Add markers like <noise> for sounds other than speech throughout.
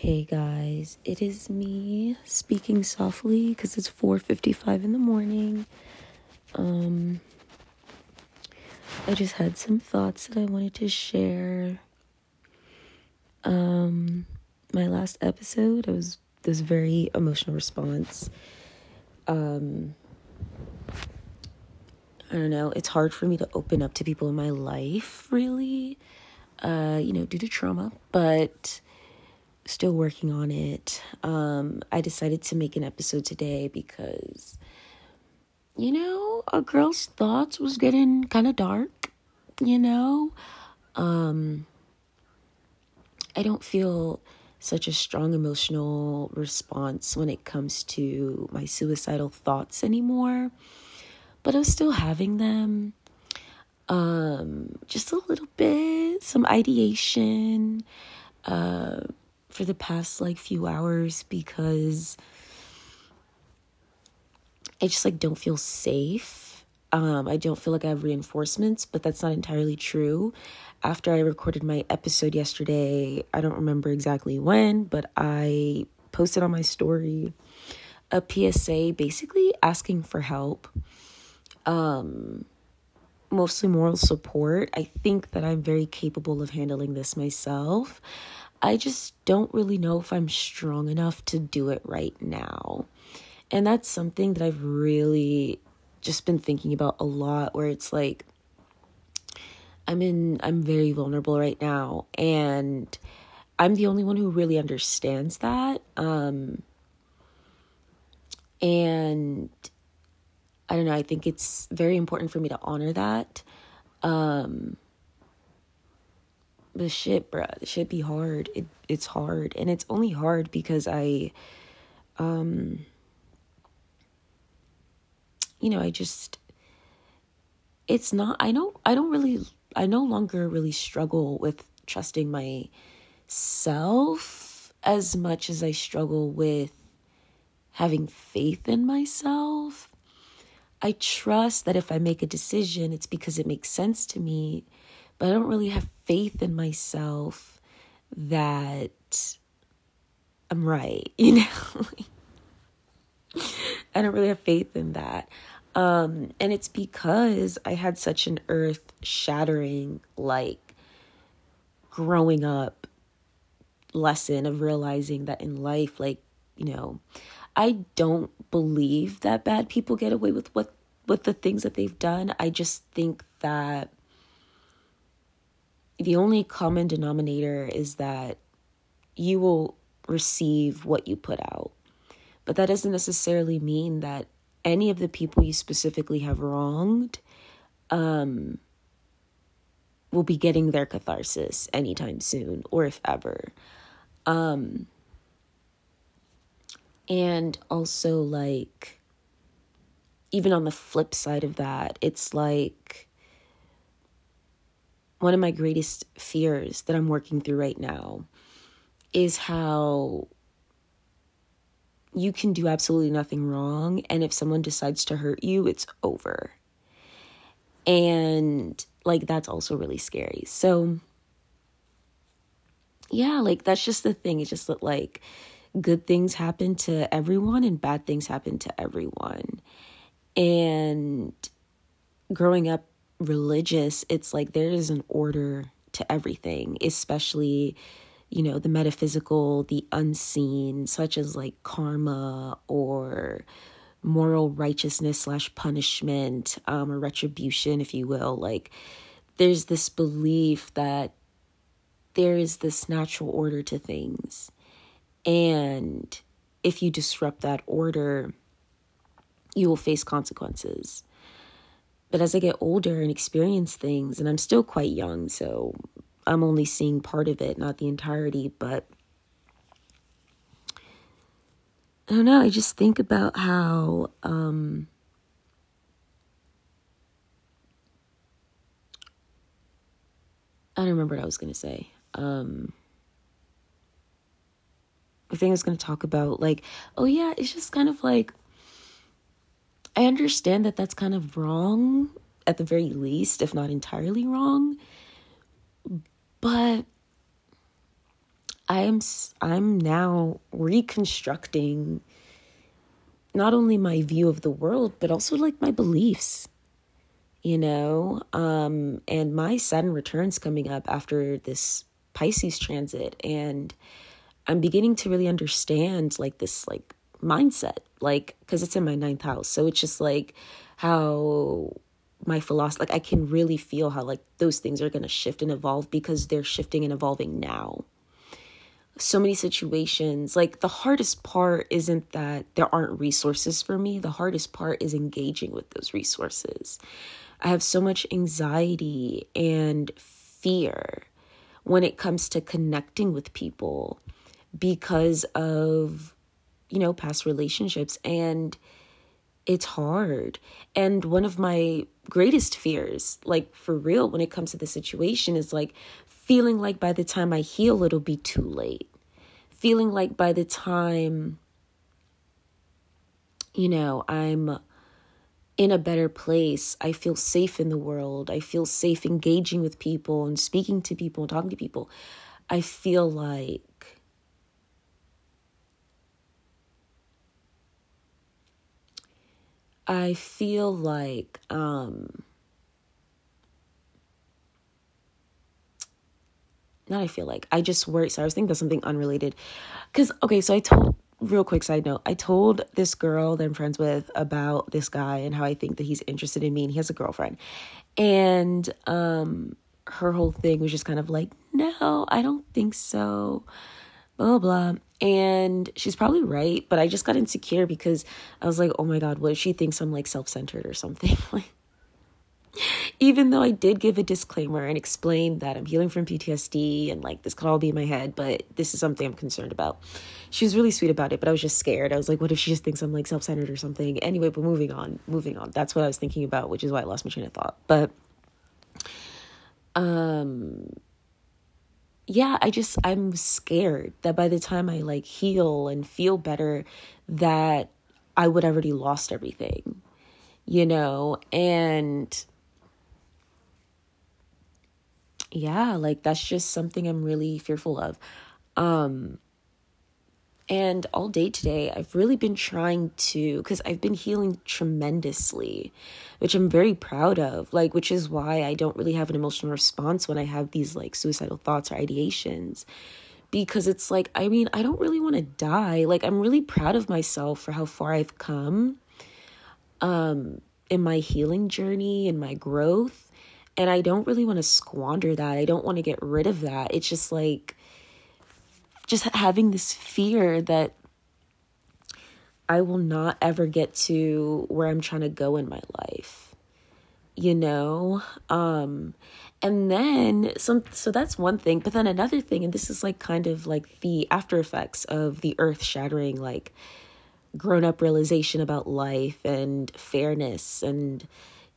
Hey guys, it is me speaking softly because it's 4:55 in the morning. Um I just had some thoughts that I wanted to share. Um my last episode, I was this very emotional response. Um I don't know, it's hard for me to open up to people in my life really. Uh, you know, due to trauma, but still working on it. Um, I decided to make an episode today because, you know, a girl's thoughts was getting kind of dark, you know? Um, I don't feel such a strong emotional response when it comes to my suicidal thoughts anymore, but I'm still having them. Um, just a little bit, some ideation. Uh, for the past like few hours because I just like don't feel safe. Um, I don't feel like I have reinforcements, but that's not entirely true. After I recorded my episode yesterday, I don't remember exactly when, but I posted on my story a PSA basically asking for help. Um, mostly moral support. I think that I'm very capable of handling this myself. I just don't really know if I'm strong enough to do it right now. And that's something that I've really just been thinking about a lot where it's like I'm in I'm very vulnerable right now and I'm the only one who really understands that. Um and I don't know, I think it's very important for me to honor that. Um the shit, bruh, shit be hard. It it's hard, and it's only hard because I, um, you know, I just, it's not. I don't. I don't really. I no longer really struggle with trusting myself as much as I struggle with having faith in myself. I trust that if I make a decision, it's because it makes sense to me but I don't really have faith in myself that I'm right, <laughs> you know? I don't really have faith in that. Um, and it's because I had such an earth shattering, like, growing up lesson of realizing that in life, like, you know, I don't believe that bad people get away with what with the things that they've done. I just think that the only common denominator is that you will receive what you put out. But that doesn't necessarily mean that any of the people you specifically have wronged um, will be getting their catharsis anytime soon or if ever. Um, and also, like, even on the flip side of that, it's like one of my greatest fears that I'm working through right now is how you can do absolutely nothing wrong. And if someone decides to hurt you, it's over. And like, that's also really scary. So, yeah, like, that's just the thing. It's just that, like, good things happen to everyone and bad things happen to everyone. And growing up religious, it's like there is an order to everything, especially, you know, the metaphysical, the unseen, such as like karma or moral righteousness slash punishment um, or retribution, if you will. Like, there's this belief that there is this natural order to things. And if you disrupt that order, you will face consequences. But as I get older and experience things, and I'm still quite young, so I'm only seeing part of it, not the entirety, but I don't know, I just think about how um, I don't remember what I was going to say. Um, the thing I was going to talk about, like, oh yeah, it's just kind of like I understand that that's kind of wrong, at the very least, if not entirely wrong. But I'm I'm now reconstructing not only my view of the world but also like my beliefs you know um and my Saturn returns coming up after this Pisces transit and I'm beginning to really understand like this like mindset like because it's in my ninth house. So it's just like how my philosophy like i can really feel how like those things are going to shift and evolve because they're shifting and evolving now. So many situations like the hardest part isn't that there aren't resources for me. The hardest part is engaging with those resources. I have so much anxiety and fear when it comes to connecting with people because of you know past relationships and it's hard. And one of my greatest fears, like for real, when it comes to the situation, is like feeling like by the time I heal, it'll be too late. Feeling like by the time, you know, I'm in a better place, I feel safe in the world, I feel safe engaging with people and speaking to people and talking to people. I feel like I feel like um not I feel like I just worry. So I was thinking about something unrelated. Cause okay, so I told real quick side note, I told this girl that I'm friends with about this guy and how I think that he's interested in me and he has a girlfriend. And um her whole thing was just kind of like, no, I don't think so. Blah blah. And she's probably right, but I just got insecure because I was like, oh my God, what if she thinks I'm like self centered or something? <laughs> Like, even though I did give a disclaimer and explain that I'm healing from PTSD and like this could all be in my head, but this is something I'm concerned about. She was really sweet about it, but I was just scared. I was like, what if she just thinks I'm like self centered or something? Anyway, but moving on, moving on. That's what I was thinking about, which is why I lost my train of thought. But, um, yeah, I just I'm scared that by the time I like heal and feel better that I would already lost everything. You know, and yeah, like that's just something I'm really fearful of. Um and all day today, I've really been trying to, because I've been healing tremendously, which I'm very proud of. Like, which is why I don't really have an emotional response when I have these like suicidal thoughts or ideations. Because it's like, I mean, I don't really want to die. Like, I'm really proud of myself for how far I've come um, in my healing journey and my growth. And I don't really want to squander that. I don't want to get rid of that. It's just like, just having this fear that I will not ever get to where I'm trying to go in my life. You know? Um and then some so that's one thing, but then another thing and this is like kind of like the after effects of the earth shattering like grown up realization about life and fairness and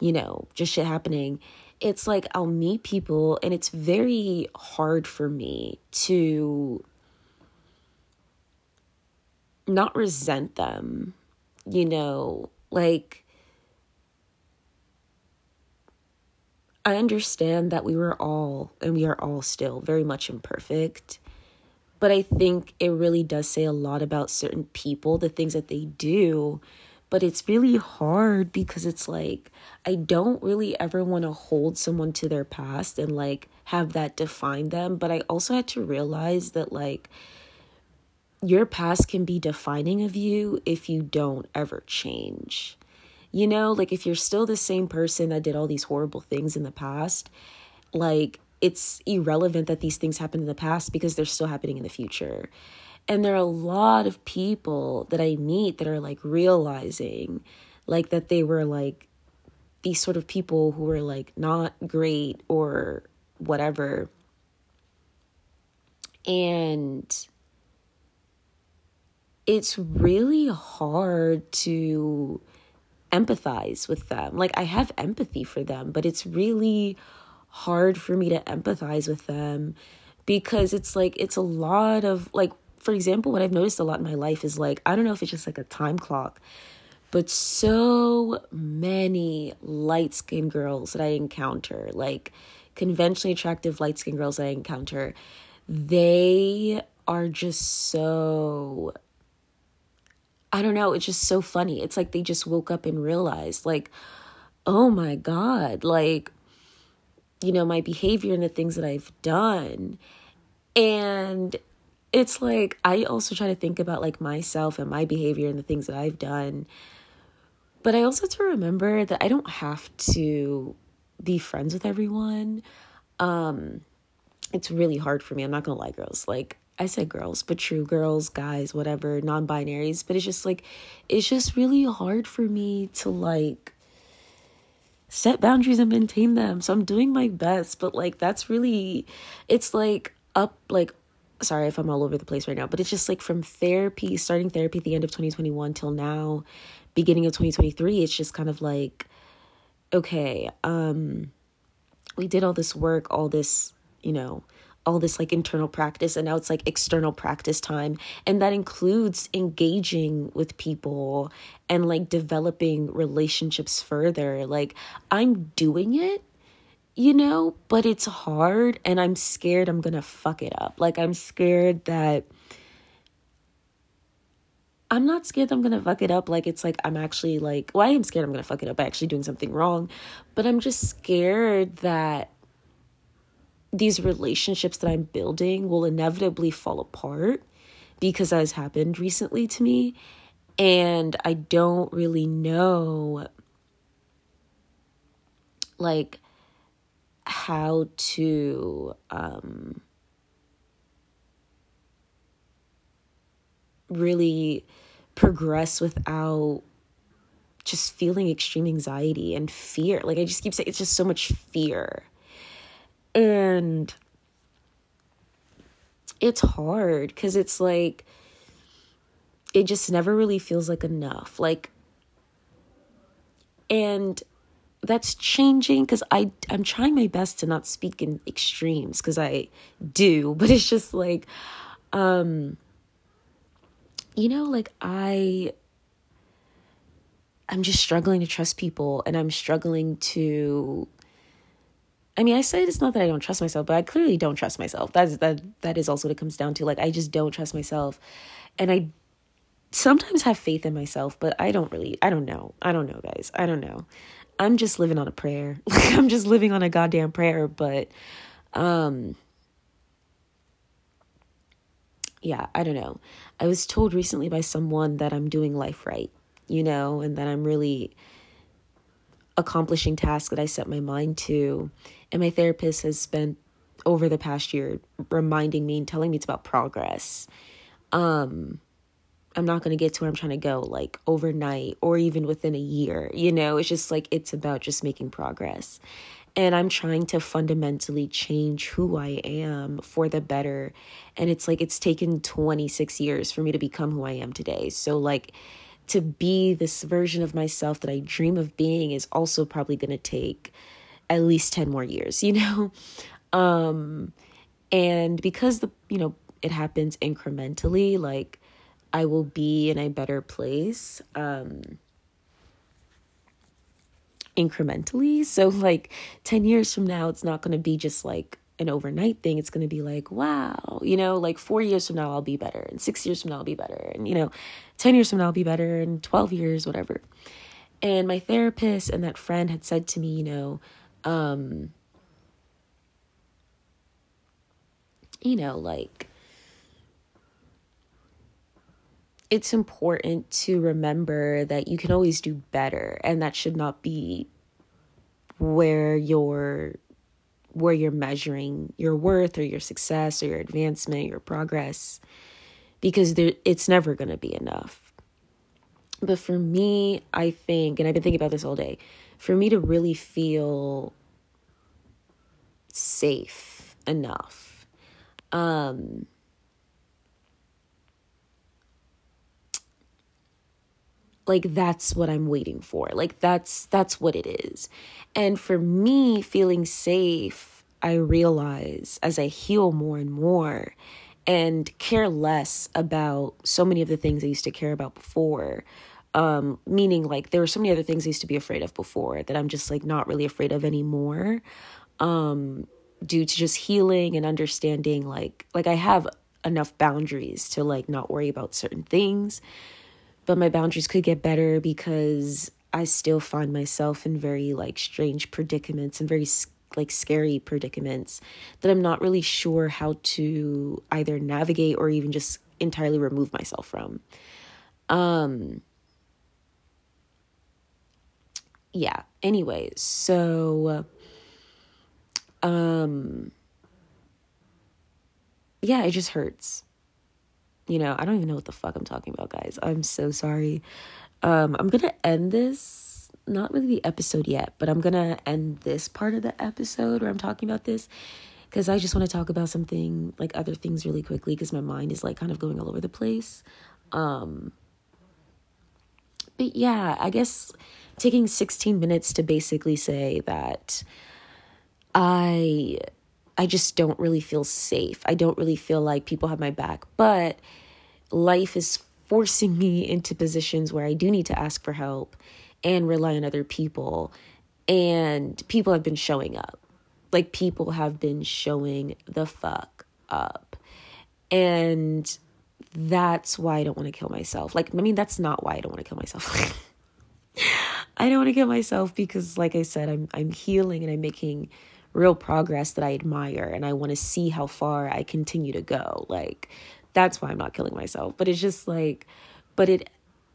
you know, just shit happening. It's like I'll meet people and it's very hard for me to not resent them, you know, like I understand that we were all, and we are all still very much imperfect. But I think it really does say a lot about certain people, the things that they do. But it's really hard because it's like, I don't really ever want to hold someone to their past and like have that define them. But I also had to realize that, like, your past can be defining of you if you don't ever change. You know, like if you're still the same person that did all these horrible things in the past, like it's irrelevant that these things happened in the past because they're still happening in the future. And there are a lot of people that I meet that are like realizing like that they were like these sort of people who were like not great or whatever. And it's really hard to empathize with them. Like, I have empathy for them, but it's really hard for me to empathize with them because it's like, it's a lot of, like, for example, what I've noticed a lot in my life is like, I don't know if it's just like a time clock, but so many light skinned girls that I encounter, like conventionally attractive light skinned girls I encounter, they are just so I don't know, it's just so funny. It's like they just woke up and realized like oh my god, like you know, my behavior and the things that I've done. And it's like I also try to think about like myself and my behavior and the things that I've done. But I also have to remember that I don't have to be friends with everyone. Um it's really hard for me. I'm not to lie, girls. Like I said girls, but true girls, guys, whatever, non-binaries, but it's just like it's just really hard for me to like set boundaries and maintain them. So I'm doing my best, but like that's really it's like up like sorry if I'm all over the place right now, but it's just like from therapy, starting therapy at the end of 2021 till now, beginning of 2023, it's just kind of like, okay, um, we did all this work, all this, you know, all this like internal practice, and now it's like external practice time. And that includes engaging with people and like developing relationships further. Like, I'm doing it you know, but it's hard and I'm scared I'm going to fuck it up. Like I'm scared that I'm not scared I'm going to fuck it up like it's like I'm actually like well I am scared I'm to fuck it up by actually doing something wrong, but I'm just scared that these relationships that I'm building will inevitably fall apart because that has happened recently to me and I don't really know like how to um, really progress without just feeling extreme anxiety and fear. Like I just keep saying, it's just so much fear. And it's hard because it's like, it just never really feels like enough. Like, and that's changing because I I'm trying my best to not speak in extremes because I do, <laughs> but it's just like um you know like I I'm just struggling to trust people and I'm struggling to I mean, I say it's not that I don't trust myself, but I clearly don't trust myself. That's that that is also what it comes down to. Like I just don't trust myself. And I sometimes have faith in myself, but I don't really I don't know. I don't know, guys. I don't know. I'm just living on a prayer. <laughs> Like I'm just living on a goddamn prayer, but um yeah, I don't know. I was told recently by someone that I'm doing life right, you know, and that I'm really accomplishing tasks that I set my mind to. And my therapist has spent over the past year reminding me and telling me it's about progress. Um I'm not going to get to where I'm trying to go like overnight or even within a year. You know, it's just like it's about just making progress. And I'm trying to fundamentally change who I am for the better. And it's like it's taken 26 years for me to become who I am today. So, like, to be this version of myself that I dream of being is also probably going to take at least 10 more years, you know? <laughs> Um, and because the, you know, it happens incrementally, like, I will be in a better place um, incrementally. So, like 10 years from now, it's not going to be just like an overnight thing. It's going to be like, wow, you know, like four years from now, I'll be better. And six years from now, I'll be better. And, you know, 10 years from now, I'll be better. And 12 years, whatever. And my therapist and that friend had said to me, you know, um, you know, like, it's important to remember that you can always do better and that should not be where you're where you're measuring your worth or your success or your advancement your progress because there it's never going to be enough. But for me i think and i've been thinking about this all day for me to really feel safe enough um like that's what i'm waiting for. Like that's that's what it is. And for me feeling safe i realize as i heal more and more and care less about so many of the things i used to care about before um meaning like there were so many other things i used to be afraid of before that i'm just like not really afraid of anymore um due to just healing and understanding like like i have enough boundaries to like not worry about certain things. But my boundaries could get better because I still find myself in very like strange predicaments and very like scary predicaments that I'm not really sure how to either navigate or even just entirely remove myself from. Um yeah, anyway, so um yeah, it just hurts. You know, I don't even know what the fuck I'm talking about, guys. I'm so sorry. Um, I'm gonna end this, not really the episode yet, but I'm gonna end this part of the episode where I'm talking about this because I just want to talk about something like other things really quickly because my mind is like kind of going all over the place. Um, but yeah, I guess taking 16 minutes to basically say that I I just don't really feel safe. I don't really feel like people have my back. But life is forcing me into positions where I do need to ask for help and rely on other people. And people have been showing up. Like, people have been showing the fuck up. And that's why I don't want to kill myself. Like, I mean, that's not why I don't want to kill myself. <laughs> I don't want to kill myself because, like I said, I'm I'm healing and I'm making real progress that I admire and I want to see how far I continue to go. Like that's why I'm not killing myself. But it's just like but it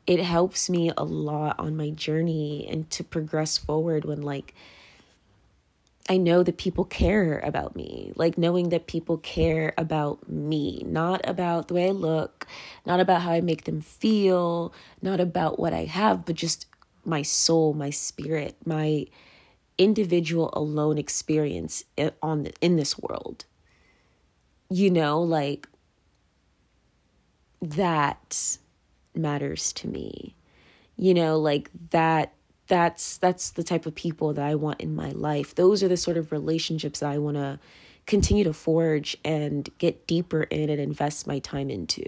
it helps me a lot on my journey and to progress forward when like I know that people care about me. Like knowing that people care about me, not about the way I look, not about how I make them feel, not about what I have, but just my soul, my spirit, my individual alone experience on in this world. You know like that matters to me. You know like that that's that's the type of people that I want in my life. Those are the sort of relationships that I want to continue to forge and get deeper in and invest my time into.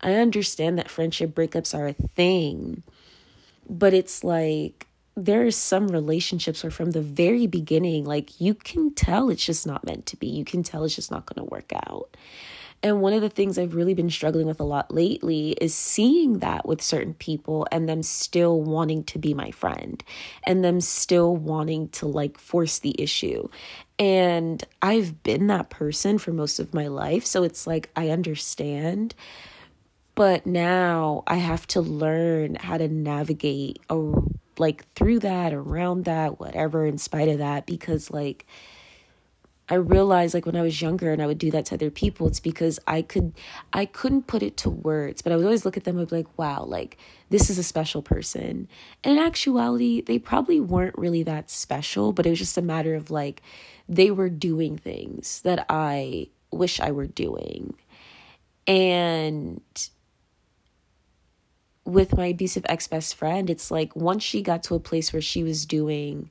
I understand that friendship breakups are a thing but it's like there are some relationships where from the very beginning, like you can tell it's just not meant to be. You can tell it's just not going to work out. And one of the things I've really been struggling with a lot lately is seeing that with certain people and them still wanting to be my friend and them still wanting to like force the issue. And I've been that person for most of my life. So it's like I understand. But now I have to learn how to navigate a like through that, around that, whatever, in spite of that, because like I realized like when I was younger and I would do that to other people, it's because I could I couldn't put it to words, but I would always look at them and be like, wow, like this is a special person. And in actuality, they probably weren't really that special, but it was just a matter of like they were doing things that I wish I were doing. And with my abusive ex best friend, it's like once she got to a place where she was doing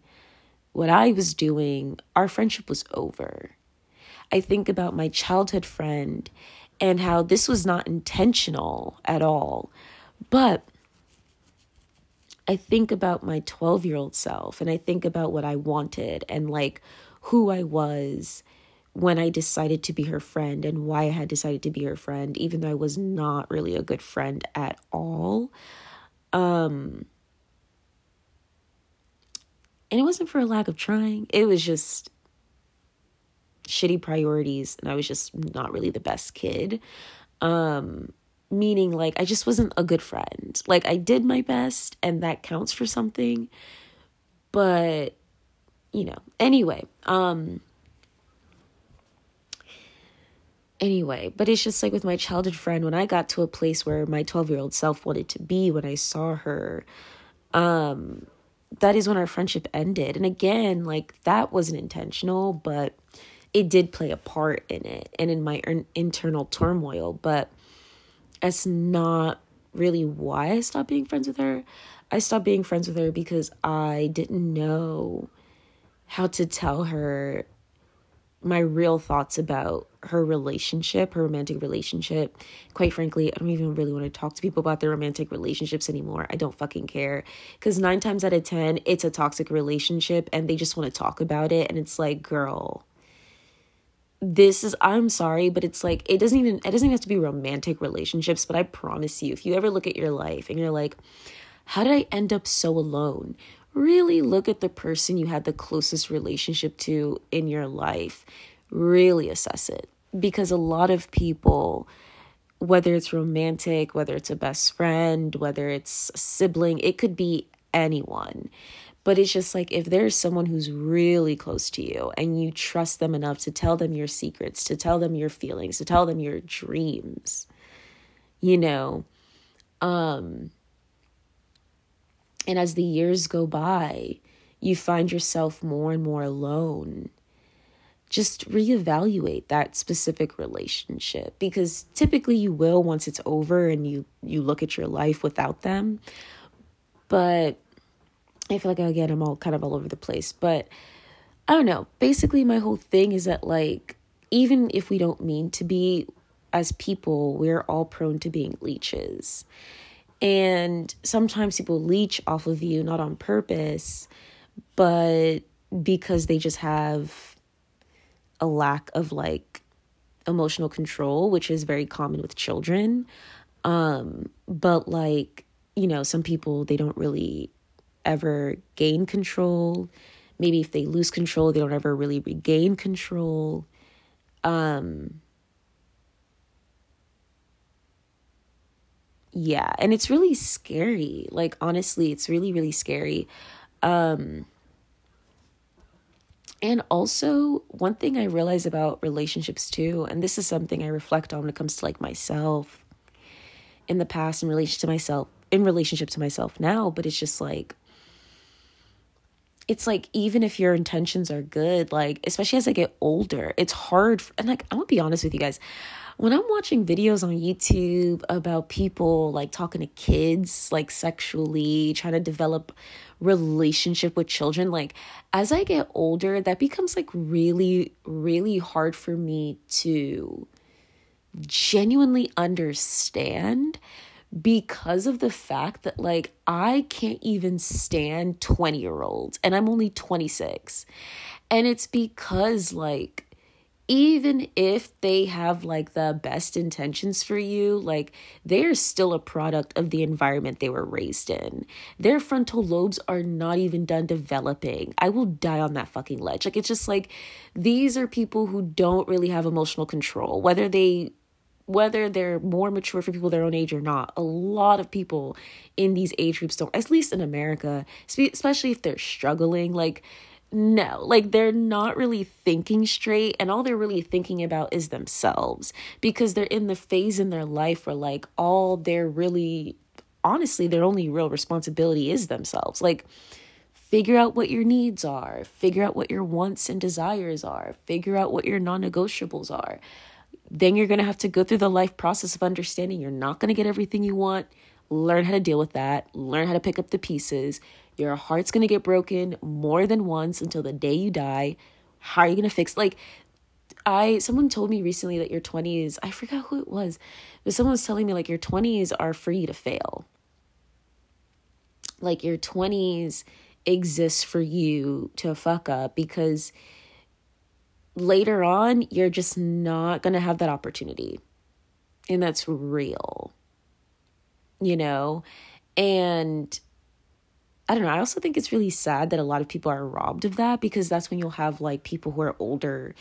what I was doing, our friendship was over. I think about my childhood friend and how this was not intentional at all. But I think about my 12 year old self and I think about what I wanted and like who I was when I decided to be her friend and why I had decided to be her friend, even though I was not really a good friend at all. Um, and it wasn't for a lack of trying, it was just shitty priorities, and I was just not really the best kid. Um, meaning, like, I just wasn't a good friend. Like, I did my best, and that counts for something, but you know, anyway, um, anyway but it's just like with my childhood friend when i got to a place where my 12 year old self wanted to be when i saw her um that is when our friendship ended. And again like that wasn't intentional but it did play a part in it and in my internal turmoil. But that's not really why i stopped being friends with her. I stopped being friends with her because i didn't know how to tell her my real thoughts about her relationship, her romantic relationship. Quite frankly, I don't even really want to talk to people about their romantic relationships anymore. I don't fucking care. Because nine times out of 10, it's a toxic relationship and they just want to talk about it. And it's like, girl, this is I'm sorry, but it's like it doesn't even it doesn't even have to be romantic relationships, but I promise you, if you ever look at your life and you're like, how did I end up so alone? Really look at the person you had the closest relationship to in your life. Really assess it. Because a lot of people, whether it's romantic, whether it's a best friend, whether it's a sibling, it could be anyone. But it's just like if there's someone who's really close to you and you trust them enough to tell them your secrets, to tell them your feelings, to tell them your dreams, you know, um, and as the years go by, you find yourself more and more alone. Just reevaluate that specific relationship because typically you will once it's over and you you look at your life without them. But I feel like again I'm all kind of all over the place, but I don't know. Basically my whole thing is that like even if we don't mean to be as people, we're all prone to being leeches. And sometimes people leech off of you not on purpose, but because they just have a lack of like emotional control, which is very common with children. Um, but like, you know, some people they don't really ever gain control. Maybe if they lose control, they don't ever really regain control. Um, yeah, and it's really scary. Like honestly, it's really really scary. Um, and also, one thing I realize about relationships too, and this is something I reflect on when it comes to like myself in the past in relation to myself, in relationship to myself now, but it's just like it's like even if your intentions are good, like especially as I get older, it's hard. For, and like I'm gonna be honest with you guys, when I'm watching videos on YouTube about people like talking to kids, like sexually trying to develop relationship with children, like as I get older, that becomes like really, really hard for me to genuinely understand because of the fact that like I can't even stand 20 year olds and I'm only 26. And it's because like even if they have like the best intentions for you, like they're still a product of the environment they were raised in. Their frontal lobes are not even done developing. I will die on that fucking ledge. Like it's just like these are people who don't really have emotional control, whether they whether they're more mature for people their own age or not. A lot of people in these age groups don't, at least in America, especially if they're struggling, like no, like they're not really thinking straight, and all they're really thinking about is themselves because they're in the phase in their life where, like, all they're really, honestly, their only real responsibility is themselves. Like, figure out what your needs are, figure out what your wants and desires are, figure out what your non negotiables are. Then you're going to have to go through the life process of understanding you're not going to get everything you want. Learn how to deal with that, learn how to pick up the pieces your heart's going to get broken more than once until the day you die. How are you going to fix like I someone told me recently that your 20s, I forgot who it was, but someone was telling me like your 20s are free to fail. Like your 20s exists for you to fuck up because later on you're just not going to have that opportunity. And that's real. You know? And I don't know. I also think it's really sad that a lot of people are robbed of that because that's when you'll have like people who are older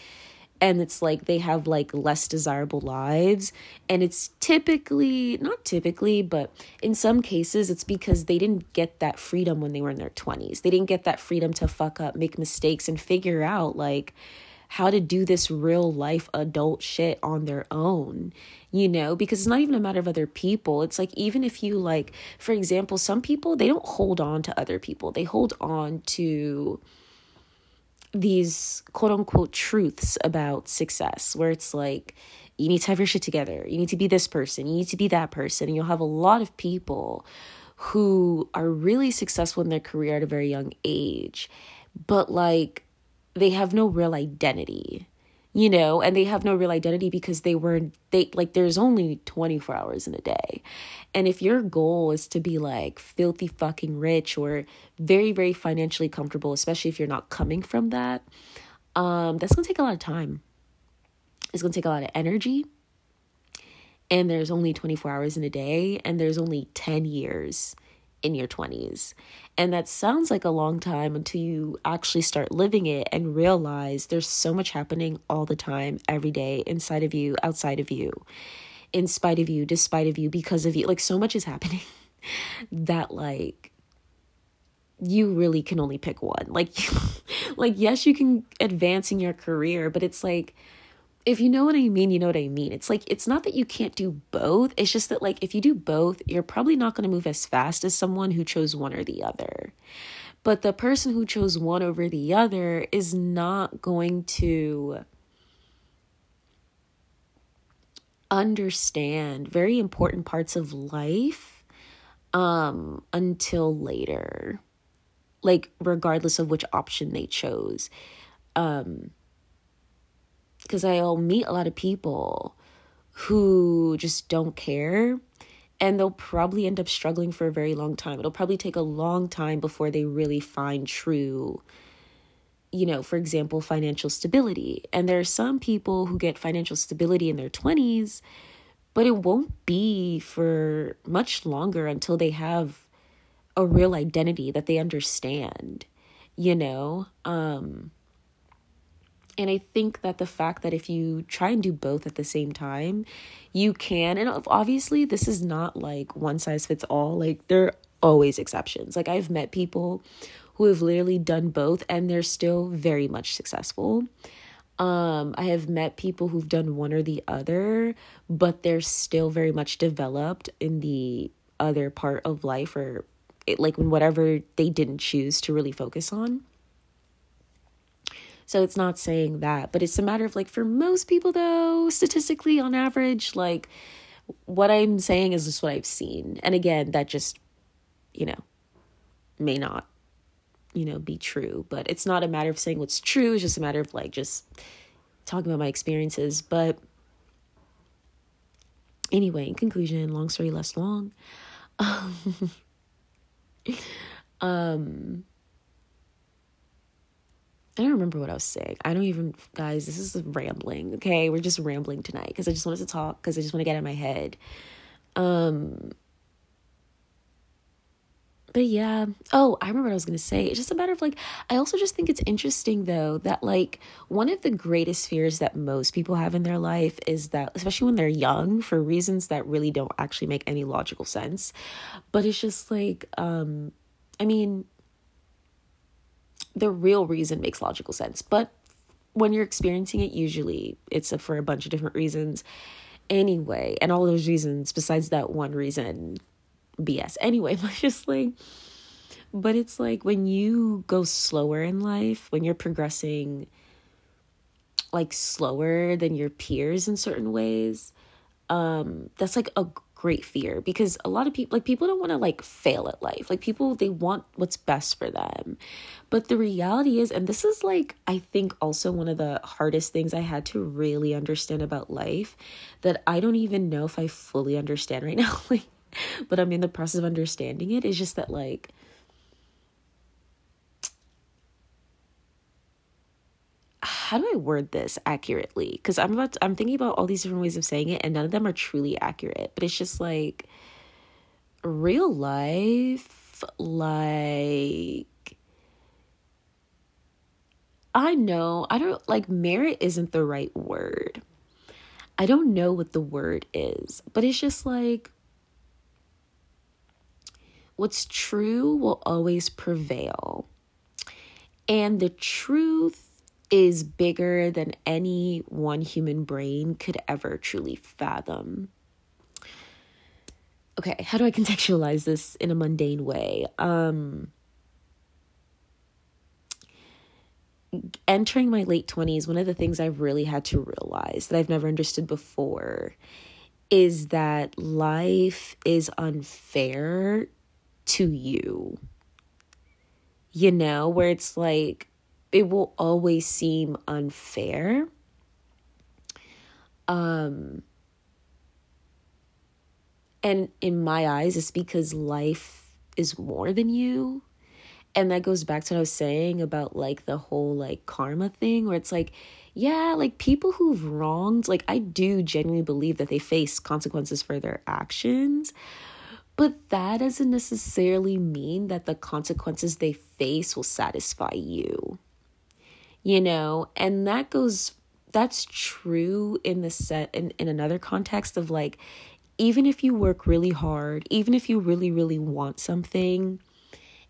and it's like they have like less desirable lives and it's typically not typically but in some cases it's because they didn't get that freedom when they were in their 20s they didn't get that freedom to fuck up make mistakes and figure out like how to do this real life adult shit on their own, you know, because it's not even a matter of other people. It's like, even if you, like, for example, some people, they don't hold on to other people, they hold on to these quote unquote truths about success, where it's like, you need to have your shit together, you need to be this person, you need to be that person. And you'll have a lot of people who are really successful in their career at a very young age, but like, they have no real identity you know and they have no real identity because they were they like there's only 24 hours in a day and if your goal is to be like filthy fucking rich or very very financially comfortable especially if you're not coming from that um that's going to take a lot of time It's going to take a lot of energy. And there's only 24 hours in a day, and there's only 10 years in your 20s. And that sounds like a long time until you actually start living it and realize there's so much happening all the time, every day, inside of you, outside of you, in spite of you, despite of you, because of you. Like, so much is happening <laughs> that, like, you really can only pick one. Like, <laughs> like yes, you can advance in your career, but it's like, if you know what I mean, you know what I mean. It's like, it's not that you can't do both. It's just that, like, if you do both, you're probably not going to move as fast as someone who chose one or the other. But the person who chose one over the other is not going to understand very important parts of life um, until later. Like, regardless of which option they chose. Um, because I'll meet a lot of people who just don't care and they'll probably end up struggling for a very long time. It'll probably take a long time before they really find true you know, for example, financial stability. And there are some people who get financial stability in their 20s, but it won't be for much longer until they have a real identity that they understand, you know? Um and I think that the fact that if you try and do both at the same time, you can. And obviously, this is not like one size fits all. Like, there are always exceptions. Like, I've met people who have literally done both and they're still very much successful. Um, I have met people who've done one or the other, but they're still very much developed in the other part of life or it, like whatever they didn't choose to really focus on. So it's not saying that, but it's a matter of like for most people though, statistically on average, like what I'm saying is just what I've seen. And again, that just, you know, may not, you know, be true. But it's not a matter of saying what's true, it's just a matter of like just talking about my experiences. But anyway, in conclusion, long story less long. <laughs> um I don't remember what I was saying. I don't even, guys, this is rambling, okay? We're just rambling tonight because I just wanted to talk because I just want to get out of my head. Um, but yeah. Oh, I remember what I was going to say. It's just a matter of like, I also just think it's interesting though that like one of the greatest fears that most people have in their life is that, especially when they're young, for reasons that really don't actually make any logical sense. But it's just like, um, I mean, the real reason makes logical sense. But when you're experiencing it, usually it's a, for a bunch of different reasons anyway. And all those reasons, besides that one reason, BS. Anyway, <laughs> just like, but it's like when you go slower in life, when you're progressing like slower than your peers in certain ways, um, that's like a great fear because a lot of people like people don't want to like fail at life. Like people they want what's best for them. But the reality is and this is like i think also one of the hardest things i had to really understand about life that i don't even know if i fully understand right <laughs> now like but i'm in the process of understanding it is just that like how do I word this accurately? Because I'm about to, I'm thinking about all these different ways of saying it, and none of them are truly accurate. But it's just like real life, like I know I don't like merit isn't the right word. I don't know what the word is, but it's just like what's true will always prevail. And the truth is bigger than any one human brain could ever truly fathom. Okay, how do I contextualize this in a mundane way? Um entering my late 20s, one of the things I've really had to realize that I've never understood before is that life is unfair to you. You know, where it's like it will always seem unfair. Um, and in my eyes, it's because life is more than you. And that goes back to what I was saying about like the whole like karma thing where it's like, yeah, like people who've wronged, like I do genuinely believe that they face consequences for their actions. But that doesn't necessarily mean that the consequences they face will satisfy you. You know, and that goes that's true in the set in, in another context of like even if you work really hard, even if you really, really want something,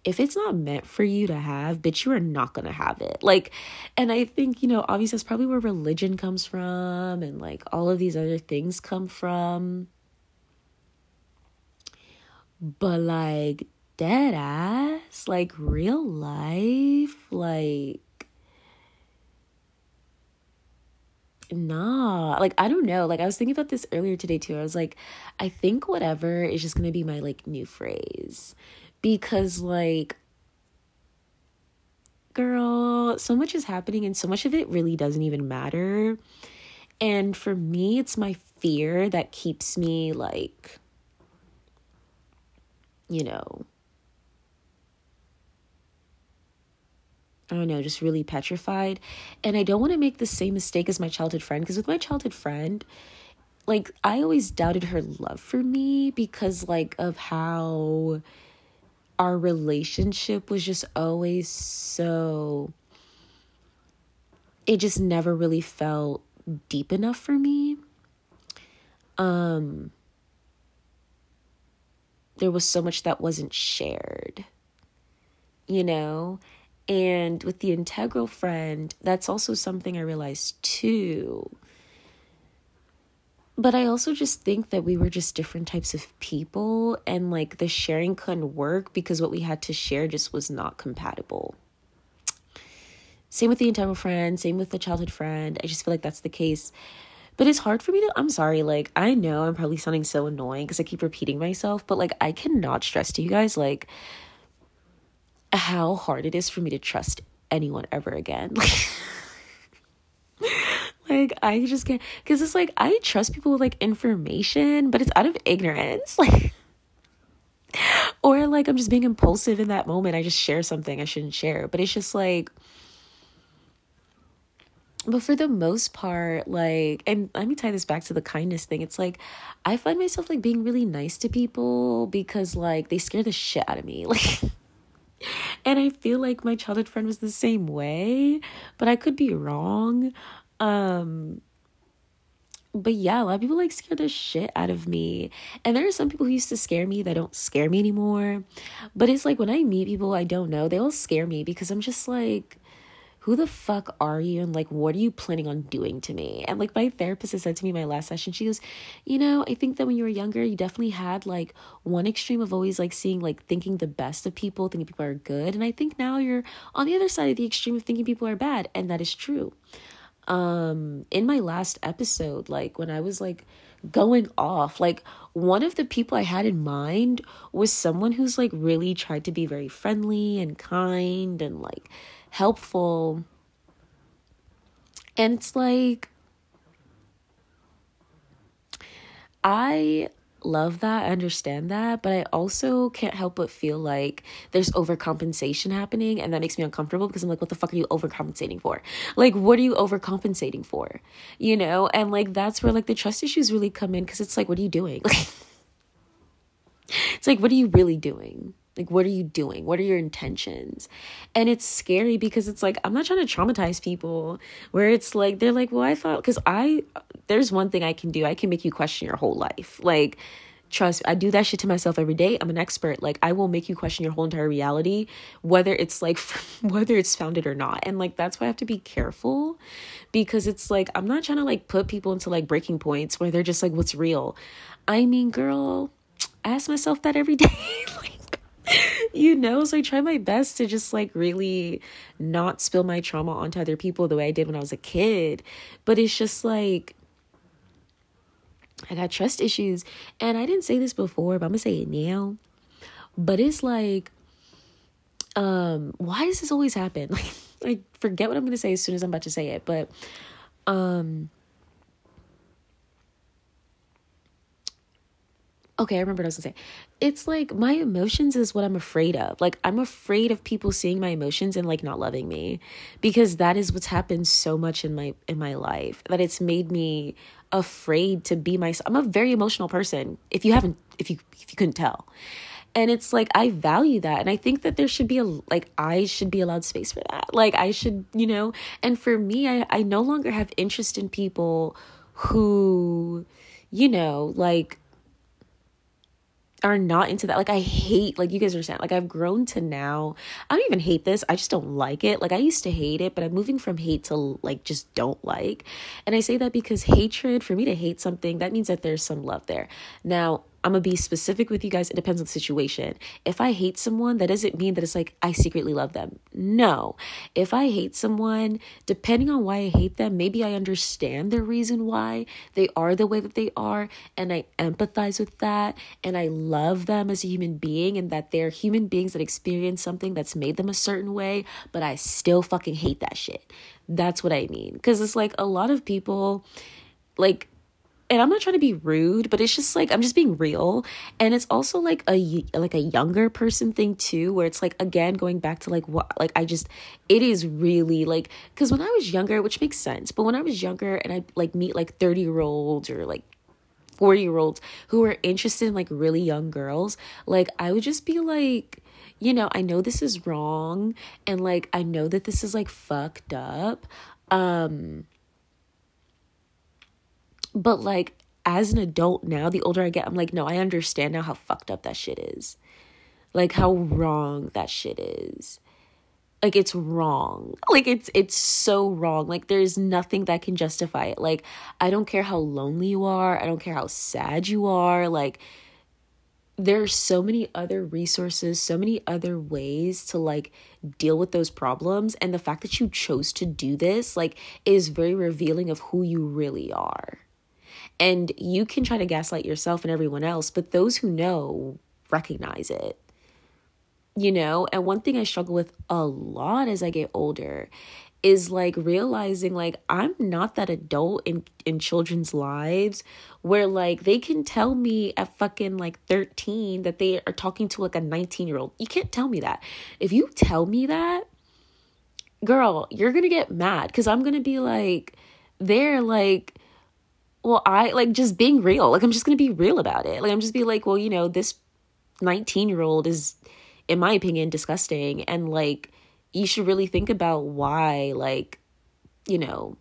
if it's not meant for you to have, bitch, you are not gonna have it. Like, and I think, you know, obviously that's probably where religion comes from and like all of these other things come from. But like dead ass, like real life, like nah like i don't know. Like i was thinking about this earlier today too. I was like i think whatever is just gonna be my like new phrase. Because like girl so much is happening and so much of it really doesn't even matter. And for me it's my fear that keeps me like you know I don't know, just really petrified. And I don't want to make the same mistake as my childhood friend because with my childhood friend, like I always doubted her love for me because like of how our relationship was just always so it just never really felt deep enough for me. Um there was so much that wasn't shared. You know? And with the integral friend, that's also something I realized too. But I also just think that we were just different types of people, and like the sharing couldn't work because what we had to share just was not compatible. Same with the integral friend, same with the childhood friend. I just feel like that's the case. But it's hard for me to, I'm sorry, like, I know I'm probably sounding so annoying because I keep repeating myself, but like, I cannot stress to you guys, like, how hard it is for me to trust anyone ever again. <laughs> like I just can't because it's like I trust people with like information, but it's out of ignorance. <laughs> Like or like I'm just being impulsive in that moment. I just share something I shouldn't share. But it's just like but for the most part like and let me tie this back to the kindness thing it's like i find myself like being really nice to people because like they scare the shit out of me <laughs> like and I feel like my childhood friend was the same way, but I could be wrong. Um but yeah, a lot of people like scare the shit out of me. And there are some people who used to scare me that don't scare me anymore. But it's like when I meet people I don't know, they all scare me because I'm just like who the fuck are you? And like what are you planning on doing to me? And like my therapist has said to me my last session she goes you know i think that when you were younger you definitely had like one extreme of always like seeing like thinking the best of people thinking people are good. And i think now you're on the other side of the extreme of thinking people are bad. And that is true. Um in my last episode like when i was like going off like one of the people i had in mind was someone who's like really tried to be very friendly and kind and like helpful. And it's like, I love that, I understand that, but I also can't help but feel like there's overcompensation happening, and that makes me uncomfortable because I'm like, what the fuck are you overcompensating for? Like, what are you overcompensating for? You know, and like that's where like the trust issues really come in because it's like, what are you doing? <laughs> it's like, what are you really doing? Like, what are you doing? What are your intentions? And it's scary because it's like, I'm not trying to traumatize people where it's like, they're like, well, I thought, because I, there's one thing I can do. I can make you question your whole life. Like, trust i do that shit to myself every day i'm an expert like i will make you question your whole entire reality whether it's like <laughs> whether it's founded or not and like that's why i have to be careful because it's like i'm not trying to like put people into like breaking points where they're just like what's real i mean girl i ask myself that every <laughs> day like you know so i try my best to just like really not spill my trauma onto other people the way i did when i was a kid. But it's just like i got trust issues. And i didn't say this before but i'm gonna say it now. But it's like um why does this always happen? <laughs> Like i forget what i'm gonna say as soon as i'm about to say it but um okay, I remember what I was gonna say. It's like my emotions is what I'm afraid of. Like I'm afraid of people seeing my emotions and like not loving me because that is what's happened so much in my in my life that it's made me afraid to be myself. I'm a very emotional person. If you haven't if you if you couldn't tell. And it's like I value that and I think that there should be a like I should be allowed space for that. Like I should, you know, and for me I I no longer have interest in people who you know, like are not into that. Like I hate, like you guys understand, like I've grown to now. I don't even hate this. I just don't like it. Like I used to hate it, but I'm moving from hate to like just don't like. And I say that because hatred, for me to hate something, that means that there's some love there. Now, I'm gonna be specific with you guys. It depends on the situation. If I hate someone, that doesn't mean that it's like I secretly love them. No. If I hate someone, depending on why I hate them, maybe I understand the reason why they are the way that they are, and I empathize with that, and I love them as a human being, and that they're human beings that experience something that's made them a certain way, but I still fucking hate that shit. That's what I mean. Because it's like a lot of people, like, and I'm not trying to be rude, but it's just like I'm just being real. And it's also like a like a younger person thing too, where it's like again going back to like what like I just it is really like because when I was younger, which makes sense, but when I was younger and I like meet like 30 year olds or like 40 year olds who are interested in like really young girls, like I would just be like, you know, I know this is wrong and like I know that this is like fucked up. Um but like as an adult now, the older I get, I'm like, no, I understand now how fucked up that shit is. Like how wrong that shit is. Like it's wrong. Like it's it's so wrong. Like there's nothing that can justify it. Like I don't care how lonely you are. I don't care how sad you are. Like there are so many other resources, so many other ways to like deal with those problems. And the fact that you chose to do this, like, is very revealing of who you really are. And you can try to gaslight yourself and everyone else, but those who know recognize it. You know, and one thing I struggle with a lot as I get older is like realizing like I'm not that adult in in children's lives where like they can tell me at fucking like 13 that they are talking to like a 19 year old. You can't tell me that. If you tell me that, girl, you're going to get mad cuz I'm going to be like they're like well, I like just being real. Like, I'm just going to be real about it. Like, I'm just be like, well, you know, this 19 year old is, in my opinion, disgusting. And like, you should really think about why, like, you know,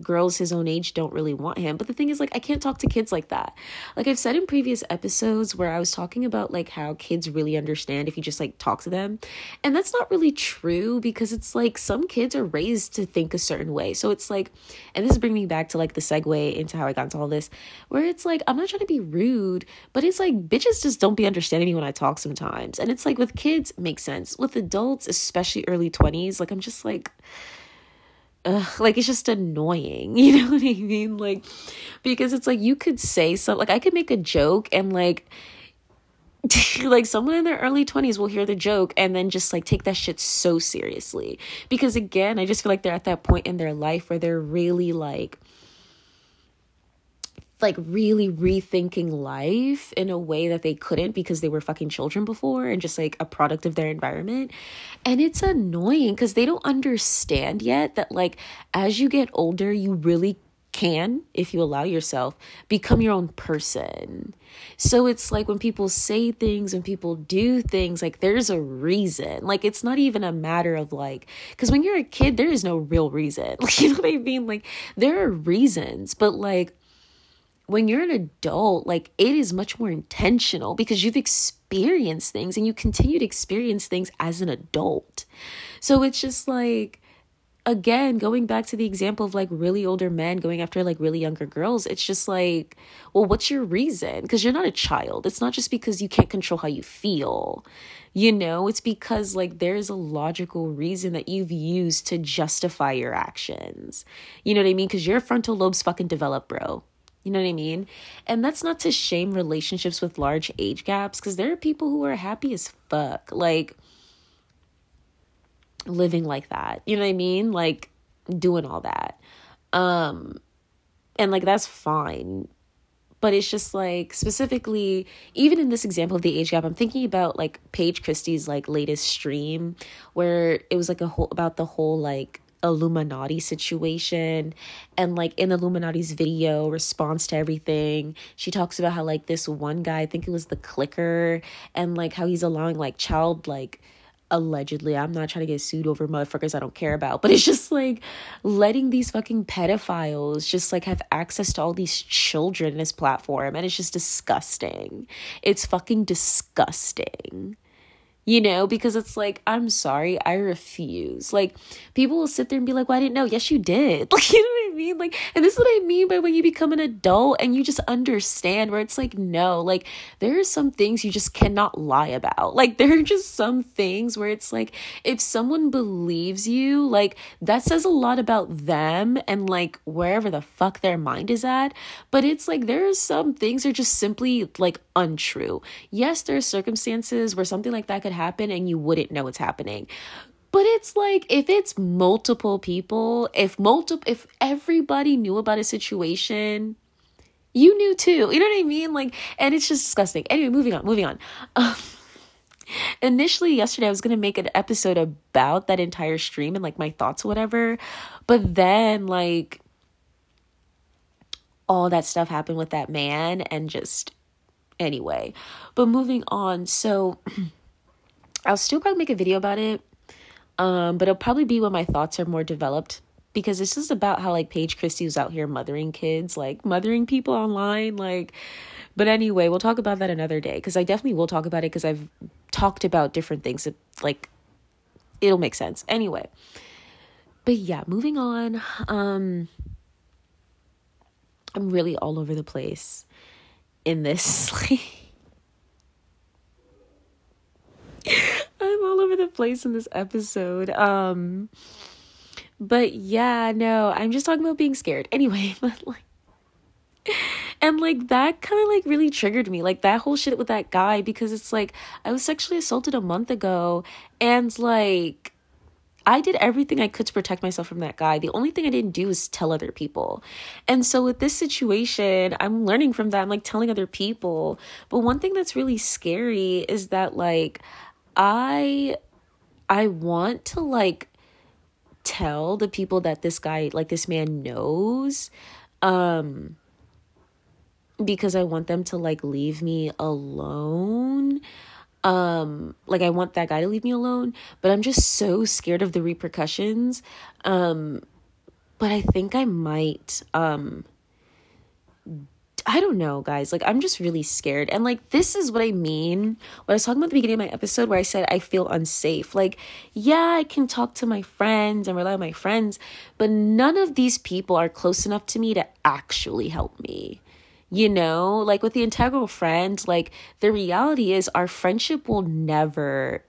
girls his own age don't really want him. But the thing is, like, I can't talk to kids like that. Like I've said in previous episodes where I was talking about like how kids really understand if you just like talk to them. And that's not really true because it's like some kids are raised to think a certain way. So it's like, and this is bringing me back to like the segue into how I got into all this, where it's like, I'm not trying to be rude, but it's like bitches just don't be understanding me when I talk sometimes. And it's like with kids, makes sense. With adults, especially early 20s, like I'm just like, ugh, like it's just annoying. <laughs> You know what I mean? Like, because it's like you could say something, like I could make a joke and like, <laughs> like someone in their early 20s will hear the joke and then just like take that shit so seriously. Because again, I just feel like they're at that point in their life where they're really like, like really rethinking life in a way that they couldn't because they were fucking children before and just like a product of their environment. And it's annoying because they don't understand yet that like as you get older, you really can, if you allow yourself, become your own person. So it's like when people say things, when people do things, like there's a reason. Like it's not even a matter of like, because when you're a kid, there is no real reason. Like, <laughs> you know what I mean? Like there are reasons, but like when you're an adult, like it is much more intentional because you've experienced things and you continue to experience things as an adult. So it's just like, again, going back to the example of like really older men going after like really younger girls, it's just like, well, what's your reason? Because you're not a child. It's not just because you can't control how you feel. You know, it's because like there's a logical reason that you've used to justify your actions. You know what I mean? Because your frontal lobe's fucking developed, bro. You know what I mean? And that's not to shame relationships with large age gaps because there are people who are happy as fuck, like living like that. You know what I mean? Like doing all that. Um and like that's fine. but it's just like specifically even in this example of the age gap i'm thinking about like paige christie's like latest stream where it was like a whole about the whole like Illuminaughtii situation. And like in Illuminaughtii's video response to everything, she talks about how like this one guy, I think it was the clicker, and like how he's allowing like child like allegedly i'm not trying to get sued over motherfuckers i don't care about but it's just like letting these fucking pedophiles just like have access to all these children in his platform and it's just disgusting it's fucking disgusting you know, because it's like, I'm sorry, I refuse. Like, people will sit there and be like, well, I didn't know. Yes, you did. <laughs> Like, you know what I mean? Like, and this is what I mean by when you become an adult and you just understand where it's like, no, like, there are some things you just cannot lie about. <laughs> Like, there are just some things where it's like, if someone believes you, like, that says a lot about them and like wherever the fuck their mind is at. But it's like, there are some things are just simply like untrue. Yes, there are circumstances where something like that could happen and you wouldn't know it's happening. But it's like if it's multiple people, if multiple if everybody knew about a situation, you knew too. You know what I mean? Like and it's just disgusting. Anyway, moving on, moving on. Um, <laughs> initially yesterday I was going to make an episode about that entire stream and like my thoughts whatever. But then like all that stuff happened with that man and just anyway. But moving on, so <clears throat> I'll still probably make a video about it. Um, but it'll probably be when my thoughts are more developed because this is about how like Paige Christie was out here mothering kids, like mothering people online, like but anyway, we'll talk about that another day because I definitely will talk about it because I've talked about different things that like it'll make sense. Anyway. But yeah, moving on. Um I'm really all over the place in this <laughs> like <laughs> I'm all over the place in this episode. Um but yeah, no, I'm just talking about being scared. Anyway, <laughs> but like and like that kind of like really triggered me like that whole shit with that guy because it's like i was sexually assaulted a month ago and like I did everything I could to protect myself from that guy. The only thing I didn't do was tell other people. And so with this situation, I'm learning from that. I'm like telling other people. But one thing that's really scary is that like I I want to like tell the people that this guy like this man knows um because I want them to like leave me alone. Um like i want that guy to leave me alone but i'm just so scared of the repercussions. Um but i think i might um I don't know, guys. Like, I'm just really scared. And, like, this is what I mean. What I was talking about at the beginning of my episode, where I said I feel unsafe. Like, yeah, I can talk to my friends and rely on my friends, but none of these people are close enough to me to actually help me you know like with the integral friend like the reality is our friendship will never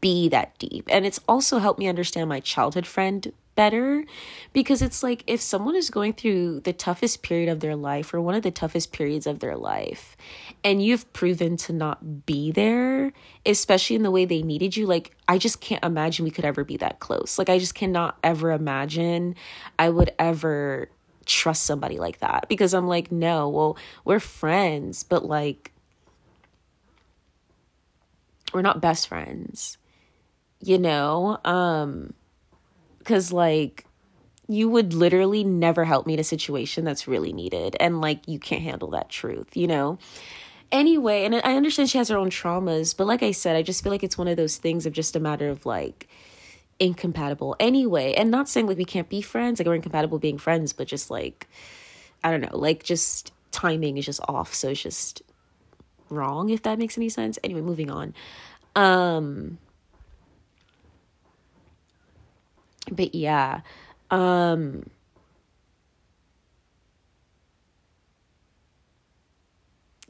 be that deep and it's also helped me understand my childhood friend better because it's like if someone is going through the toughest period of their life or one of the toughest periods of their life and you've proven to not be there especially in the way they needed you like i just can't imagine we could ever be that close like i just cannot ever imagine i would ever trust somebody like that because I'm like, no, well, we're friends, but like, we're not best friends, you know? Um, cause like, you would literally never help me in a situation that's really needed. And like, you can't handle that truth, you know? Anyway, and I understand she has her own traumas, but like I said, I just feel like it's one of those things of just a matter of like, incompatible anyway. And not saying like we can't be friends, like we're incompatible being friends, but just like, I don't know, like just timing is just off. So it's just wrong, if that makes any sense. Anyway, moving on. Um, but yeah, um,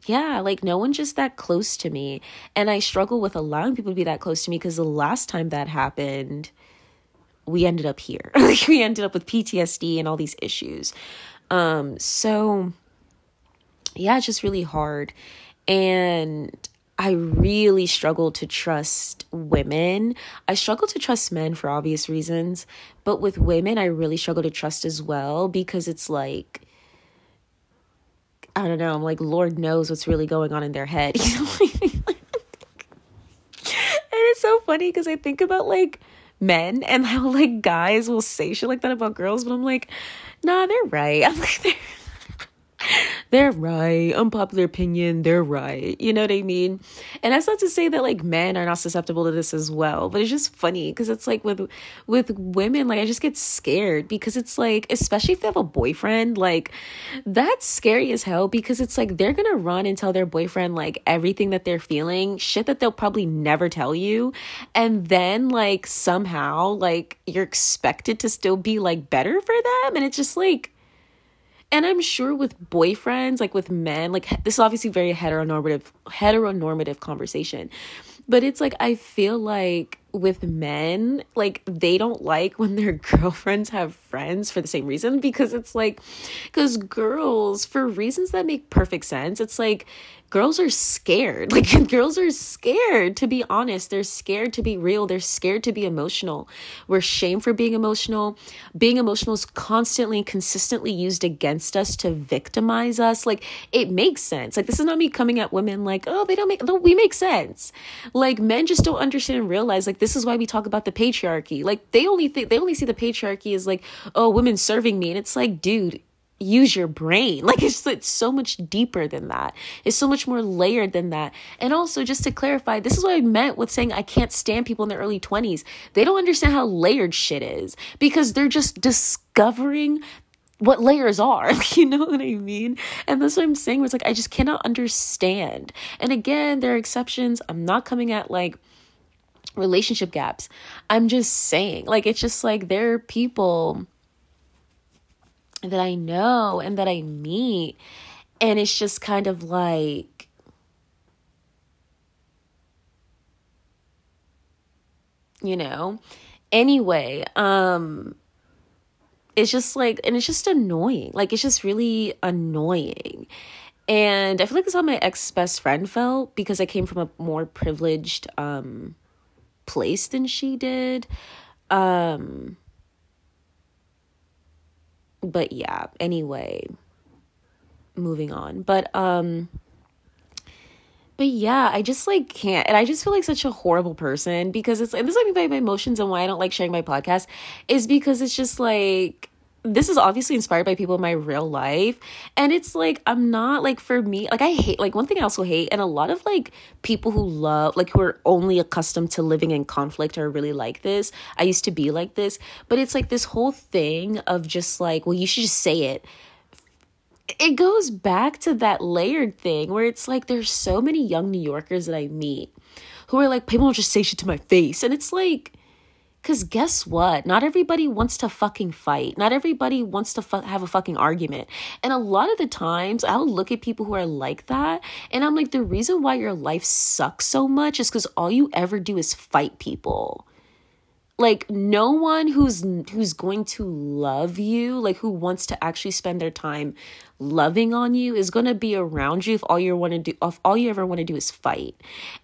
yeah, like no one's just that close to me. And I struggle with allowing people to be that close to me because the last time that happened, we ended up here. <laughs> like we ended up with PTSD and all these issues. Um, so yeah, it's just really hard. And I really struggle to trust women. I struggle to trust men for obvious reasons, but with women, I really struggle to trust as well because it's like I don't know. I'm like, Lord knows what's really going on in their head. <laughs> And it's so funny because I think about like men and how like guys will say shit like that about girls, but I'm like, nah, they're right. <laughs> I'm like, they're they're right. Unpopular opinion, they're right. You know what I mean? And that's not to say that like men are not susceptible to this as well, but it's just funny because it's like with with women, like I just get scared because it's like, especially if they have a boyfriend, like that's scary as hell because it's like they're gonna run and tell their boyfriend like everything that they're feeling, shit that they'll probably never tell you. And then like somehow like you're expected to still be like better for them. And it's just like and I'm sure with boyfriends, like with men, like this is obviously very heteronormative heteronormative conversation. But it's like I feel like with men, like they don't like when their <laughs> girlfriends have friends for the same reason because it's like cuz girls for reasons that make perfect sense, it's like girls are scared. <laughs> Like girls are scared to be honest. They're scared to be real. They're scared to be emotional. We're shamed for being emotional. Being emotional is constantly and consistently used against us to victimize us. Like it makes sense. Like this is not me coming at women like, "Oh, they don't make no, we make sense." Like men just don't understand and realize like this is why we talk about the patriarchy. Like they only think they only see the patriarchy as like, "Oh, women serving me." And it's like, dude, use your brain. <laughs> Like it's, it's so much deeper than that. It's so much more layered than that. And also, just to clarify, this is what I meant with saying I can't stand people in their early 20s. They don't understand how layered shit is because they're just discovering what layers are. <laughs> You know what I mean? And that's what I'm saying. It's like I just cannot understand. And again, there are exceptions. I'm not coming at like relationship gaps. I'm just saying, like, it's just like there are people that I know and that I meet. And it's just kind of like, you know, anyway, um, it's just like, and it's just annoying. Like, it's just really annoying. And I feel like that's how my ex best friend felt because I came from a more privileged um, place than she did. Um, but yeah, anyway, moving on. But um but yeah, I just like can't and I just feel like such a horrible person because it's and this is like my emotions and why I don't like sharing my podcast is because it's just like this is obviously inspired by people in my real life and it's like i'm not like for me like i hate like one thing i also hate and a lot of like people who love like who are only accustomed to living in conflict are really like this. I used to be like this but it's like this whole thing of just like well you should just say it. It goes back to that layered thing where it's like there's so many young new yorkers that i meet who are like people don't just say shit to my face and it's like because guess what? Not everybody wants to fucking fight. Not everybody wants to fu- have a fucking argument. And a lot of the times, I'll look at people who are like that, and I'm like, the reason why your life sucks so much is because all you ever do is fight people like no one who's who's going to love you like who wants to actually spend their time loving on you is going to be around you if all you want to do if all you ever want to do is fight.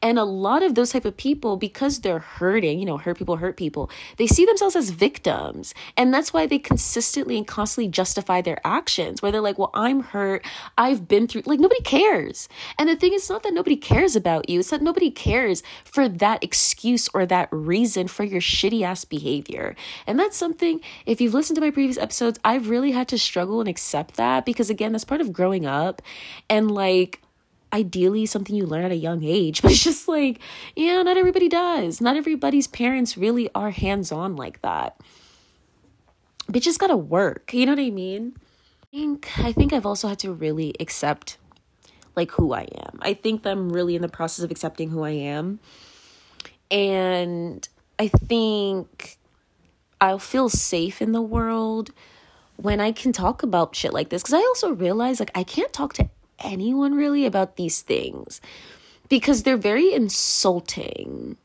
And a lot of those type of people because they're hurting you know hurt people hurt people they see themselves as victims. And that's why they consistently and constantly justify their actions where they're like well i'm hurt. I've been through like nobody cares. And the thing is not that nobody cares about you. It's that nobody cares for that excuse or that reason for your shitty ass behavior. And that's something if you've listened to my previous episodes i've really had to struggle and accept that because again again, that's part of growing up. And like, ideally something you learn at a young age, <laughs> but it's just like, yeah, not everybody does. Not everybody's parents really are hands on like that. But just gotta work. You know what I mean? I think I think I've also had to really accept like who I am. I think that I'm really in the process of accepting who I am. And I think I'll feel safe in the world when I can talk about shit like this. Because I also realize, like, I can't talk to anyone really about these things because they're very insulting.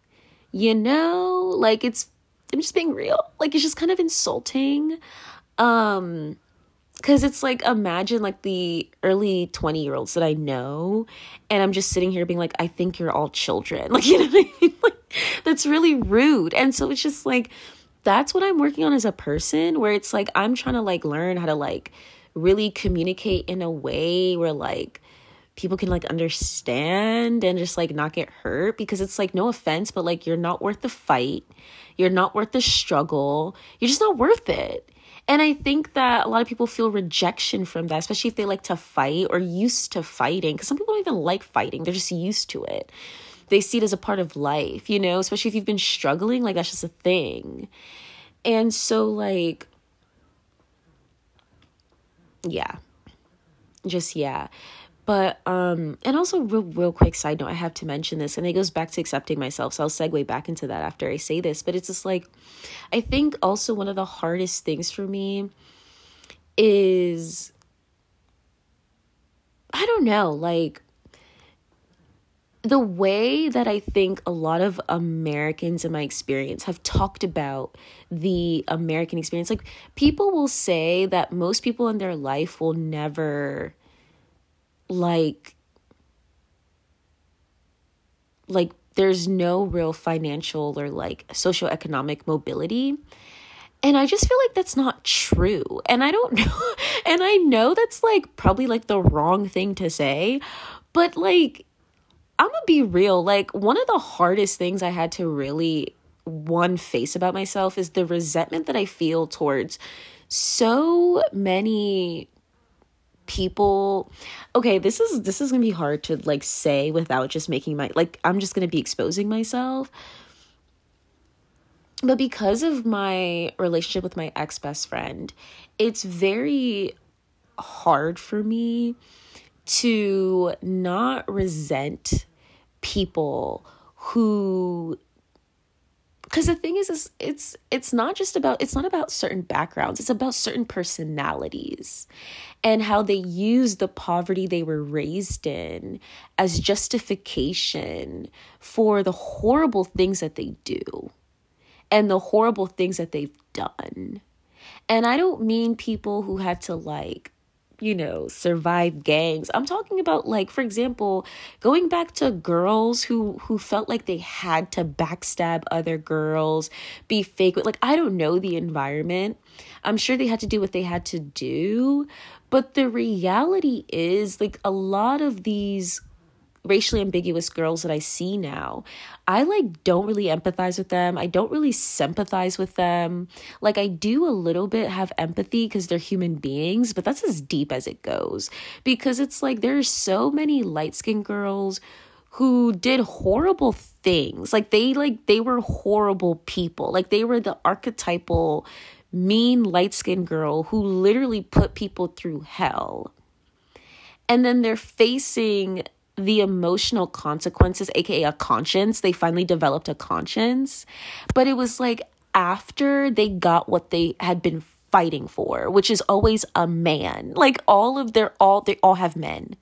You know? Like, it's, I'm just being real. Like, it's just kind of insulting. Um, because it's like imagine like the early 20 year olds that i know and i'm just sitting here being like i think you're all children <laughs> like you know i mean like that's really rude and so it's just like that's what I'm working on as a person where it's like I'm trying to like learn how to like really communicate in a way where like people can like understand and just like not get hurt because it's like no offense but like you're not worth the fight. You're not worth the struggle. You're just not worth it. And i think that a lot of people feel rejection from that especially if they like to fight or used to fighting because some people don't even like fighting. They're just used to it they see it as a part of life you know especially if you've been struggling like that's just a thing. And so like yeah. Just yeah. But um and also real real quick side note i have to mention this and it goes back to accepting myself so i'll segue back into that after i say this but it's just like i think also one of the hardest things for me is i don't know like the way that I think a lot of Americans in my experience have talked about the American experience, like people will say that most people in their life will never like like there's no real financial or like socioeconomic mobility. And i just feel like that's not true. And i don't <laughs> know and i know that's like probably like the wrong thing to say but like i'm gonna be real like one of the hardest things i had to really one face about myself is the resentment that i feel towards so many people. Okay this is this is gonna be hard to like say without just making my like i'm just gonna be exposing myself. But because of my relationship with my ex best friend it's very hard for me to not resent people who because the thing is, is it's it's not just about it's not about certain backgrounds it's about certain personalities and how they use the poverty they were raised in as justification for the horrible things that they do and the horrible things that they've done. And i don't mean people who had to like you know, survive gangs. I'm talking about like for example, going back to girls who who felt like they had to backstab other girls, be fake like I don't know the environment. I'm sure they had to do what they had to do, but the reality is like a lot of these racially ambiguous girls that I see now, I like don't really empathize with them. I don't really sympathize with them. Like I do a little bit have empathy because they're human beings, but that's as deep as it goes. Because it's like there are so many light-skinned girls who did horrible things. Like they like they were horrible people. Like they were the archetypal mean light-skinned girl who literally put people through hell. And then they're facing the emotional consequences, aka a conscience. They finally developed a conscience. But it was like after they got what they had been fighting for, which is always a man. Like all of their all they all have men.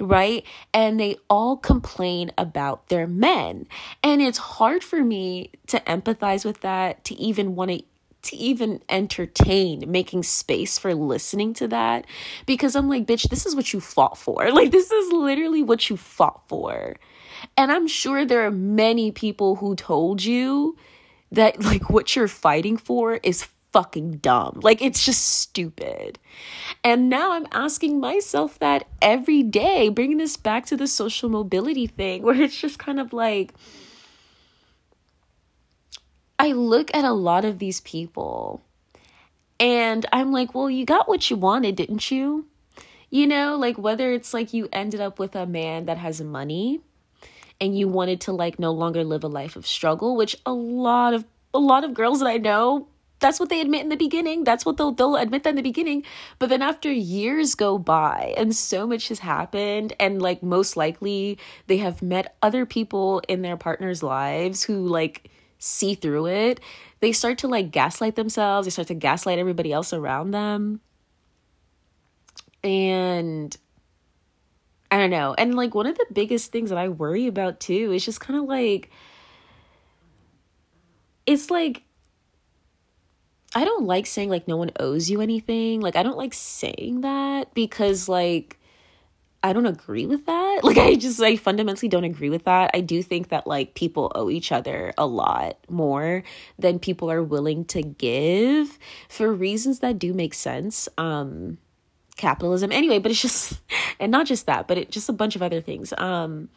Right? And they all complain about their men. And it's hard for me to empathize with that, to even want to to even entertain making space for listening to that because I'm like, bitch, this is what you fought for. <laughs> Like, this is literally what you fought for. And I'm sure there are many people who told you that, <laughs> like, what you're fighting for is fucking dumb. Like, it's just stupid. And now I'm asking myself that every day, bringing this back to the social mobility thing, <laughs> where it's just kind of like, I look at a lot of these people and I'm like, well, you got what you wanted, didn't you? You know, like whether it's like you ended up with a man that has money and you wanted to like no longer live a life of struggle, which a lot of a lot of girls that I know that's what they admit in the beginning. That's what they'll they'll admit that in the beginning. But then after years go by and so much has happened, and like most likely they have met other people in their partner's lives who like see through it, they start to like gaslight themselves, they start to gaslight everybody else around them. And I don't know. And like one of the biggest things that I worry about too is just kind of like it's like I don't like saying like no one owes you anything. Like I don't like saying that because like I don't agree with that. <laughs> Like I just I fundamentally don't agree with that. I do think that like people owe each other a lot more than people are willing to give for reasons that do make sense. Um capitalism anyway but it's just <laughs> and not just that but it just a bunch of other things um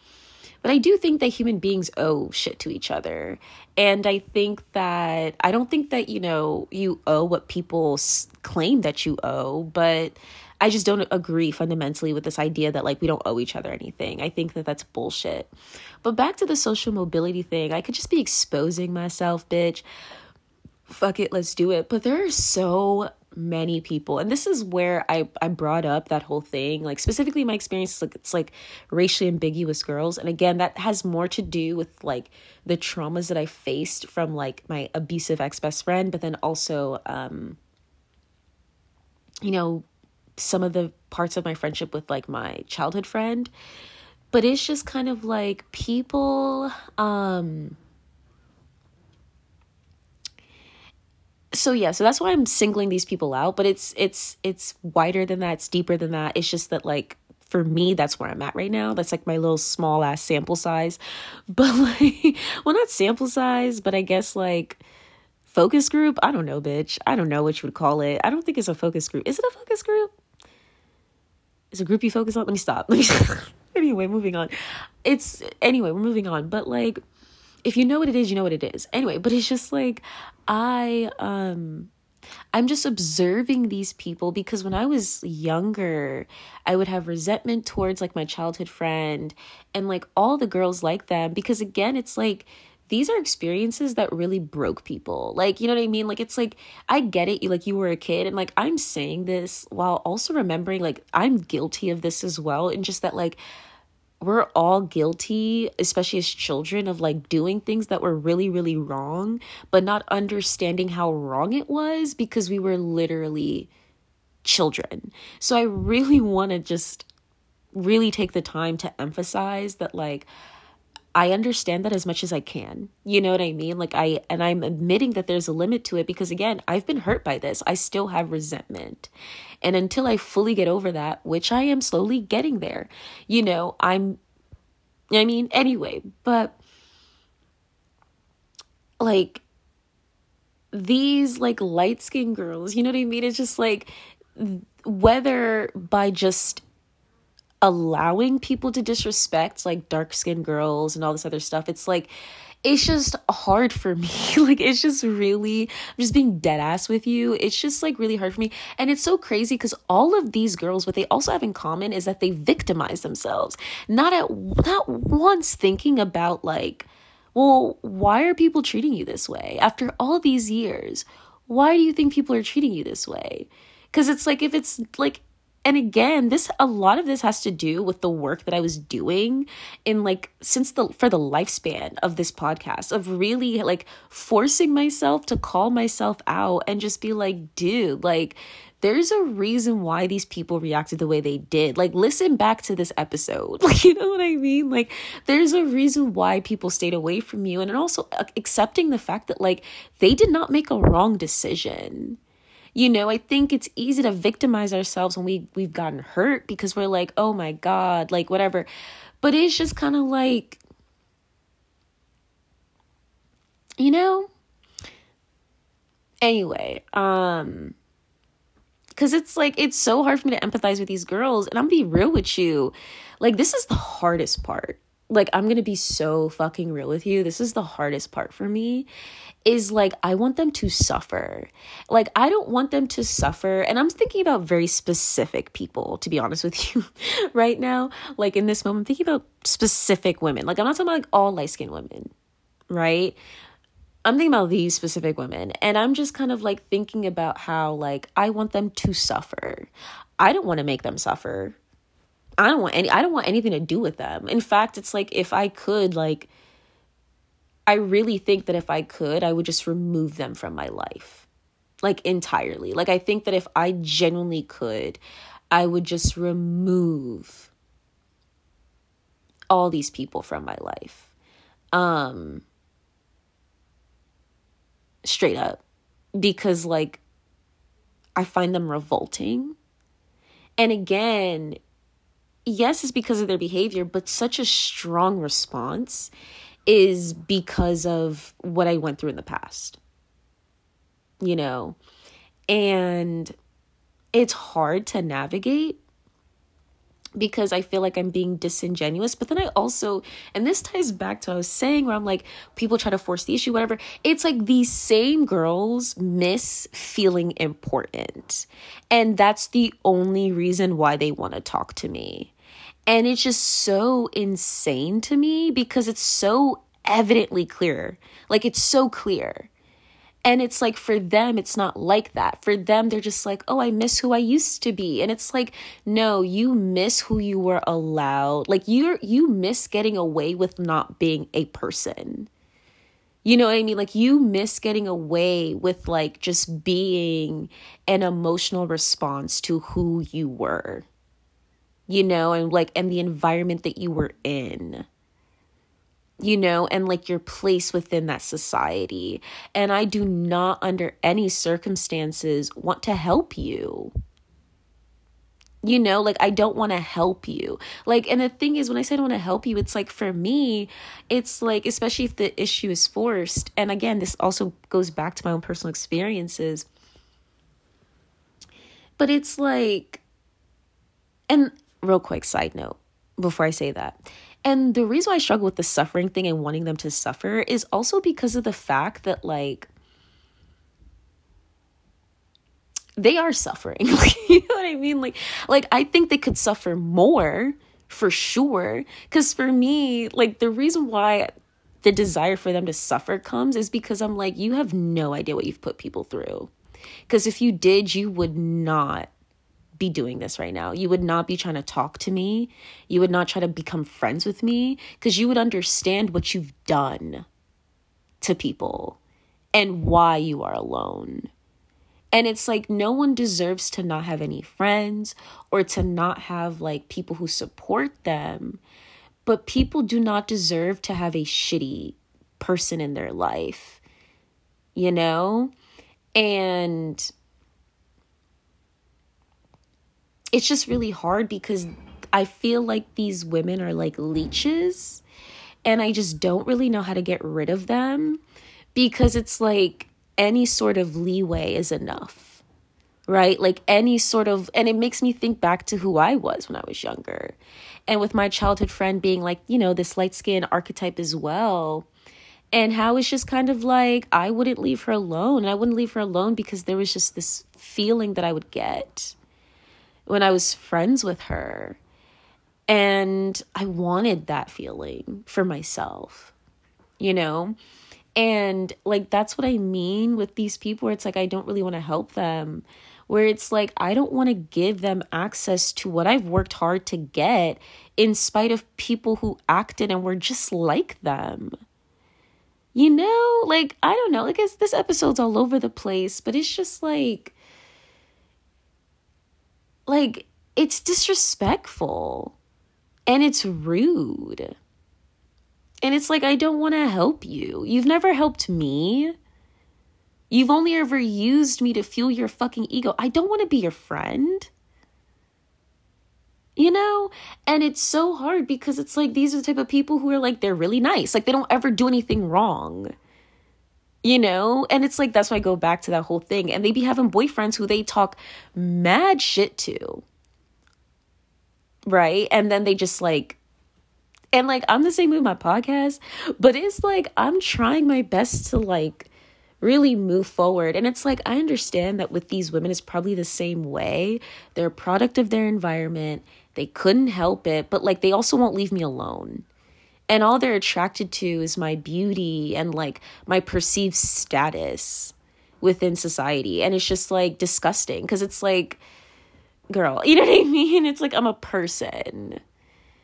but I do think that human beings owe shit to each other. And I think that, I don't think that, you know, you owe what people claim that you owe, but I just don't agree fundamentally with this idea that like we don't owe each other anything. I think that that's bullshit. But back to the social mobility thing, I could just be exposing myself, bitch. Fuck it, let's do it. But there are so many people and this is where i i brought up that whole thing like specifically my experience like it's like racially ambiguous girls and again that has more to do with like the traumas that i faced from like my abusive ex-best friend but then also um you know some of the parts of my friendship with like my childhood friend. But it's just kind of like people um so yeah so that's why i'm singling these people out but it's it's it's wider than that it's deeper than that. It's just that like for me that's where i'm at right now. That's like my little small ass sample size. <laughs> But like well not sample size but i guess like focus group? I don't know bitch. I don't know what you would call it. I don't think it's a focus group. Is it a focus group is a group you focus on? Let me stop. <laughs> Let me anyway moving on. It's anyway we're moving on. But like if you know what it is, you know what it is. Anyway, but it's just like I um I'm just observing these people because when I was younger, I would have resentment towards like my childhood friend and like all the girls like them because again, it's like these are experiences that really broke people. Like, you know what I mean? Like it's like I get it, you like you were a kid and like I'm saying this while also remembering like I'm guilty of this as well and just that like we're all guilty, especially as children, of like doing things that were really, really wrong, but not understanding how wrong it was because we were literally children. So I really <laughs> want to just really take the time to emphasize that, like, I understand that as much as I can. You know what I mean? Like I and I'm admitting that there's a limit to it because again, I've been hurt by this. I still have resentment. And until I fully get over that, which I am slowly getting there, you know, I'm I mean, anyway, but like these like light-skinned girls, you know what I mean? It's just like whether by just allowing people to disrespect like dark skinned girls and all this other stuff. It's like it's just hard for me. <laughs> like it's just really I'm just being dead ass with you. It's just like really hard for me. And it's so crazy because all of these girls, what they also have in common is that they victimize themselves. Not at not once thinking about like, well, why are people treating you this way? After all these years, why do you think people are treating you this way? Because it's like if it's like and again this a lot of this has to do with the work that i was doing in like since the for the lifespan of this podcast of really like forcing myself to call myself out and just be like dude like there's a reason why these people reacted the way they did. Like, listen back to this episode. <laughs> Like, you know what I mean? Like, there's a reason why people stayed away from you. And also uh, accepting the fact that, like, they did not make a wrong decision you know i think it's easy to victimize ourselves when we we've gotten hurt because we're like oh my god like whatever. But it's just kind of like you know? Anyway um because it's like it's so hard for me to empathize with these girls and i'm be real with you. Like this is the hardest part like i'm gonna be so fucking real with you this is the hardest part for me is like I want them to suffer. Like I don't want them to suffer. And I'm thinking about very specific people, to be honest with <laughs> you, right now. Like in this moment, I'm thinking about specific women. Like I'm not talking about like all light skinned women, right? I'm thinking about these specific women. And I'm just kind of like thinking about how like I want them to suffer. I don't want to make them suffer. I don't want any I don't want anything to do with them. In fact, it's like if I could like I really think that if I could, I would just remove them from my life. Like entirely. Like I think that if I genuinely could, I would just remove all these people from my life. Um straight up because like I find them revolting. And again, yes, it's because of their behavior, but such a strong response is because of what I went through in the past. You know, and it's hard to navigate because I feel like I'm being disingenuous. But then I also, and this ties back to what I was saying, where I'm like, people try to force the issue, whatever. It's like these same girls miss feeling important. And that's the only reason why they want to talk to me. And it's just so insane to me because it's so evidently clear. Like it's so clear. And it's like for them, it's not like that. For them, they're just like, oh, I miss who I used to be. And it's like, no, you miss who you were allowed. Like you're you miss getting away with not being a person. You know what I mean? Like you miss getting away with like just being an emotional response to who you were. You know, and like and the environment that you were in you know, and like your place within that society. And I do not, under any circumstances, want to help you. You know, like I don't want to help you. Like, and the thing is, when I say I don't want to help you, it's like for me, it's like, especially if the issue is forced. And again, this also goes back to my own personal experiences. But it's like, and real quick side note before I say that and the reason I struggle with the suffering thing and wanting them to suffer is also because of the fact that, like, they are suffering. <laughs> you know what I mean? Like, like I think they could suffer more for sure. Because for me, like, the reason why the desire for them to suffer comes is because I'm like, you have no idea what you've put people through. Because if you did, you would not be doing this right now. You would not be trying to talk to me. You would not try to become friends with me because you would understand what you've done to people and why you are alone. And it's like no one deserves to not have any friends or to not have like people who support them. But people do not deserve to have a shitty person in their life, you know? And it's just really hard because I feel like these women are like leeches and I just don't really know how to get rid of them because it's like any sort of leeway is enough. Right? Like any sort of and it makes me think back to who I was when I was younger. And with my childhood friend being like, you know, this light skin archetype as well. And how it's just kind of like I wouldn't leave her alone. And I wouldn't leave her alone because there was just this feeling that I would get when I was friends with her. And I wanted that feeling for myself, you know? And like, that's what I mean with these people where it's like, I don't really want to help them. Where it's like, I don't want to give them access to what I've worked hard to get in spite of people who acted and were just like them. You know, like, I don't know, like, this episode's all over the place, but it's just like, like, it's disrespectful and it's rude. And it's like, I don't want to help you. You've never helped me. You've only ever used me to fuel your fucking ego. I don't want to be your friend. You know? And it's so hard because it's like these are the type of people who are like, they're really nice. Like, they don't ever do anything wrong you know? And it's like that's why i go back to that whole thing. And they be having boyfriends who they talk mad shit to. Right? And then they just like and like i'm the same with my podcast but it's like i'm trying my best to like really move forward. And it's like i understand that with these women it's probably the same way. They're a product of their environment. They couldn't help it but like they also won't leave me alone and all they're attracted to is my beauty and like my perceived status within society. And it's just like disgusting because it's like girl <laughs> you know what i mean? It's like i'm a person.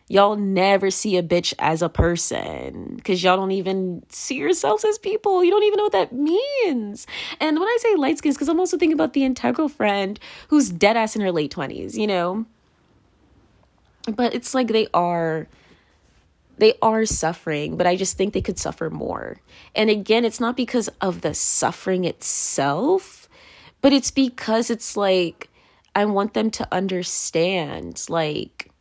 Y'all never see a bitch as a person because y'all don't even see yourselves as people. You don't even know what that means. And when i say light skins because i'm also thinking about the integral friend who's dead ass in her late 20s you know? But it's like they are they are suffering, but I just think they could suffer more. And again, it's not because of the suffering itself, but it's because it's like I want them to understand like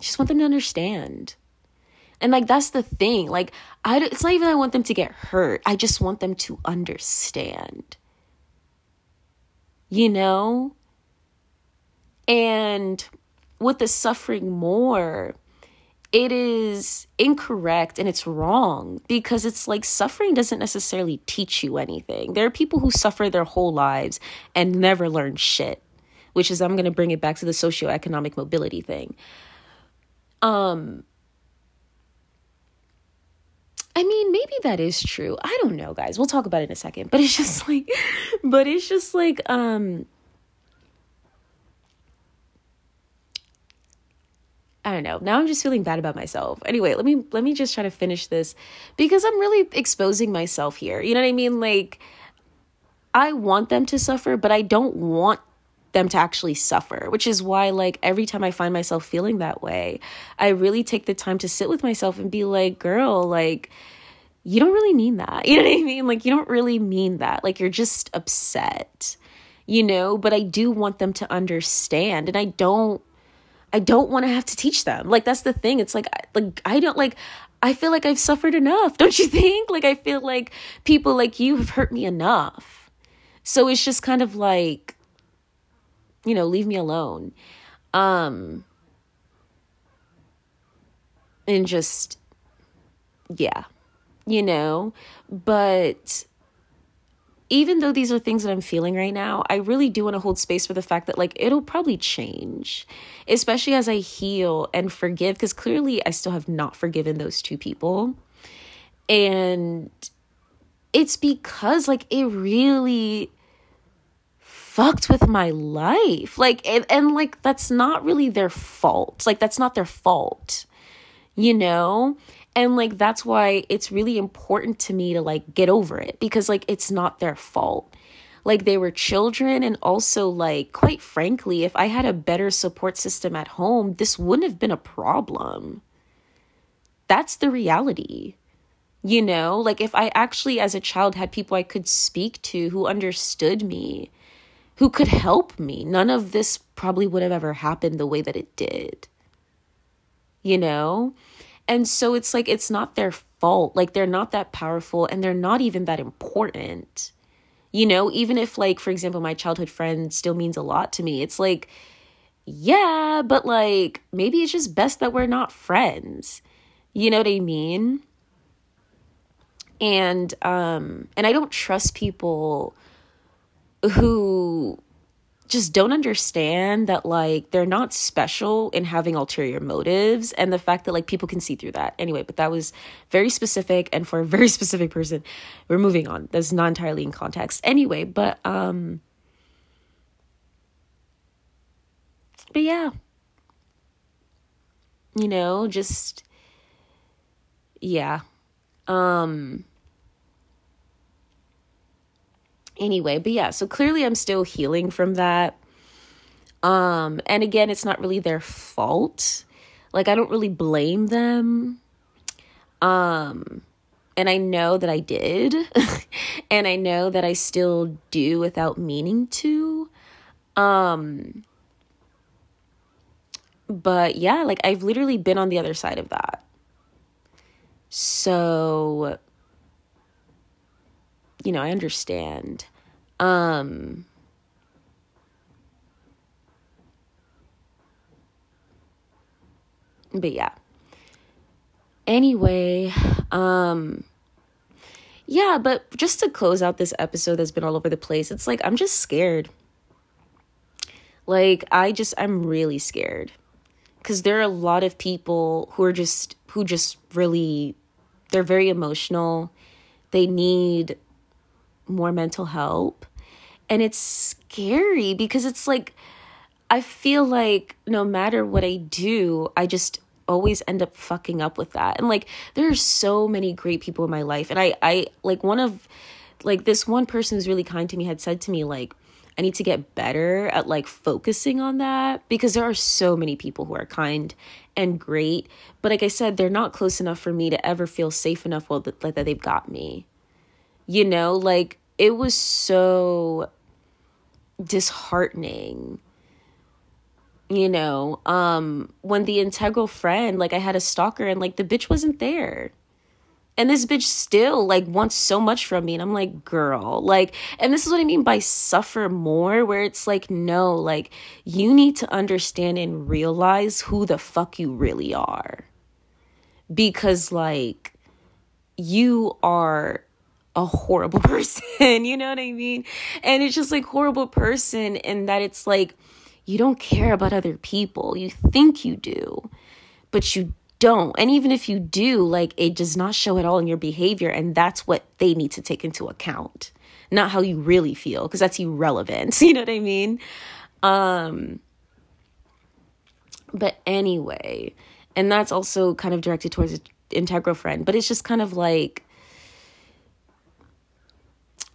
just want them to understand. And like that's the thing. Like I it's not even I want them to get hurt. I just want them to understand. You know? And with the suffering more, it is incorrect and it's wrong because it's like suffering doesn't necessarily teach you anything. There are people who suffer their whole lives and never learn shit, which is I'm going to bring it back to the socioeconomic mobility thing. Um I mean, maybe that is true. I don't know, guys. We'll talk about it in a second. But it's just <laughs> like but it's just like um I don't know. Now I'm just feeling bad about myself. Anyway, let me let me just try to finish this because I'm really exposing myself here. You know what I mean? Like I want them to suffer, but I don't want them to actually suffer, which is why, like, every time I find myself feeling that way, I really take the time to sit with myself and be like, girl, like, you don't really mean that. <laughs> You know what I mean? Like, you don't really mean that. Like, you're just upset, you know? But I do want them to understand. And I don't. I don't want to have to teach them. Like that's the thing. It's like like I don't like I feel like I've suffered enough. <laughs> Don't you think? Like I feel like people like you have hurt me enough. So it's just kind of like you know, leave me alone. Um, and just, yeah, you know, but even though these are things that I'm feeling right now, I really do want to hold space for the fact that like it'll probably change, especially as I heal and forgive, because clearly I still have not forgiven those two people. And it's because like it really fucked with my life. Like, and, and like, that's not really their fault. Like, that's not their fault, you know? And like, that's why it's really important to me to like get over it because like, it's not their fault. Like, they were children. And also, like, quite frankly, if I had a better support system at home, this wouldn't have been a problem. That's the reality. You know, like if I actually, as a child, had people I could speak to who understood me, who could help me. None of this probably would have ever happened the way that it did. You know? And so it's like, it's not their fault. Like, they're not that powerful and they're not even that important. You know, even if, like, for example, my childhood friend still means a lot to me, it's like, yeah, but like, maybe it's just best that we're not friends. You know what I mean? And, um, and I don't trust people who just don't understand that like they're not special in having ulterior motives and the fact that like people can see through that. Anyway but that was very specific and for a very <laughs> specific person we're moving on. That's not entirely in context. Anyway but um but yeah. You know just yeah. Um anyway but yeah so clearly i'm still healing from that. Um and again it's not really their fault. Like i don't really blame them. Um and i know that i did. <laughs> And i know that i still do without meaning to. Um but yeah like i've literally been on the other side of that. So you know, I understand. Um but yeah. Anyway, um yeah, but just to close out this episode that's been all over the place, it's like I'm just scared. Like I just I'm really scared. Cuz there are a lot of people who are just who just really they're very emotional. They need more mental help. And it's scary because it's like, I feel like no matter what I do, I just always end up fucking up with that. And like, there are so many great people in my life. And I, I, like, one of, like, this one person who's really kind to me had said to me, like, I need to get better at like focusing on that because there are so many people who are kind and great. But like I said, they're not close enough for me to ever feel safe enough well that, that they've got me. You know, like it was so disheartening you know um when the integral friend like i had a stalker and like the bitch wasn't there. And this bitch still like wants so much from me. And i'm like girl like and this is what i mean by suffer more where it's like no like you need to understand and realize who the fuck you really are. Because like you are a horrible <laughs> person you know what i mean and it's just like horrible person and that it's like you don't care about other people you think you do but you don't. And even if you do, like it does not show at all in your behavior. And that's what they need to take into account, not how you really feel, because that's irrelevant. <laughs> You know what I mean? Um, but anyway, and that's also kind of directed towards an integral friend, but it's just kind of like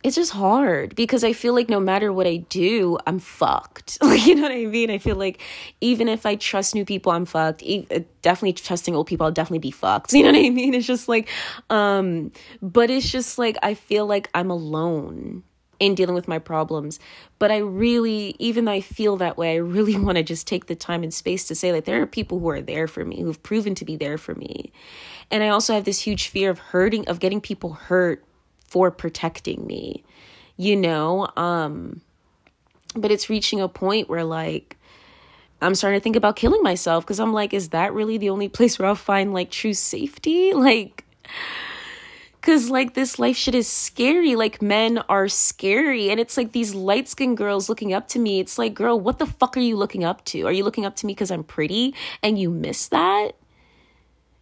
it's just hard because I feel like no matter what I do, I'm fucked. <laughs> Like, you know what I mean? I feel like even if I trust new people, I'm fucked. Uh, definitely trusting old people, I'll definitely be fucked. <laughs> You know what I mean? It's just like, um, but it's just like I feel like I'm alone in dealing with my problems. But I really, even though I feel that way, I really <laughs> want to just take the time and space to say that there are people who are there for me, who've proven to be there for me. And I also have this huge fear of hurting, of getting people hurt for protecting me, you know? Um, but it's reaching a point where like I'm starting to think about killing myself because I'm like, is that really the only <laughs> place where I'll find like true safety? <laughs> Like, Cause like this life shit is scary. Like men are scary. And it's like these light skinned girls looking up to me. It's like, girl, what the fuck are you looking up to? Are you looking up to me because I'm pretty and you miss that?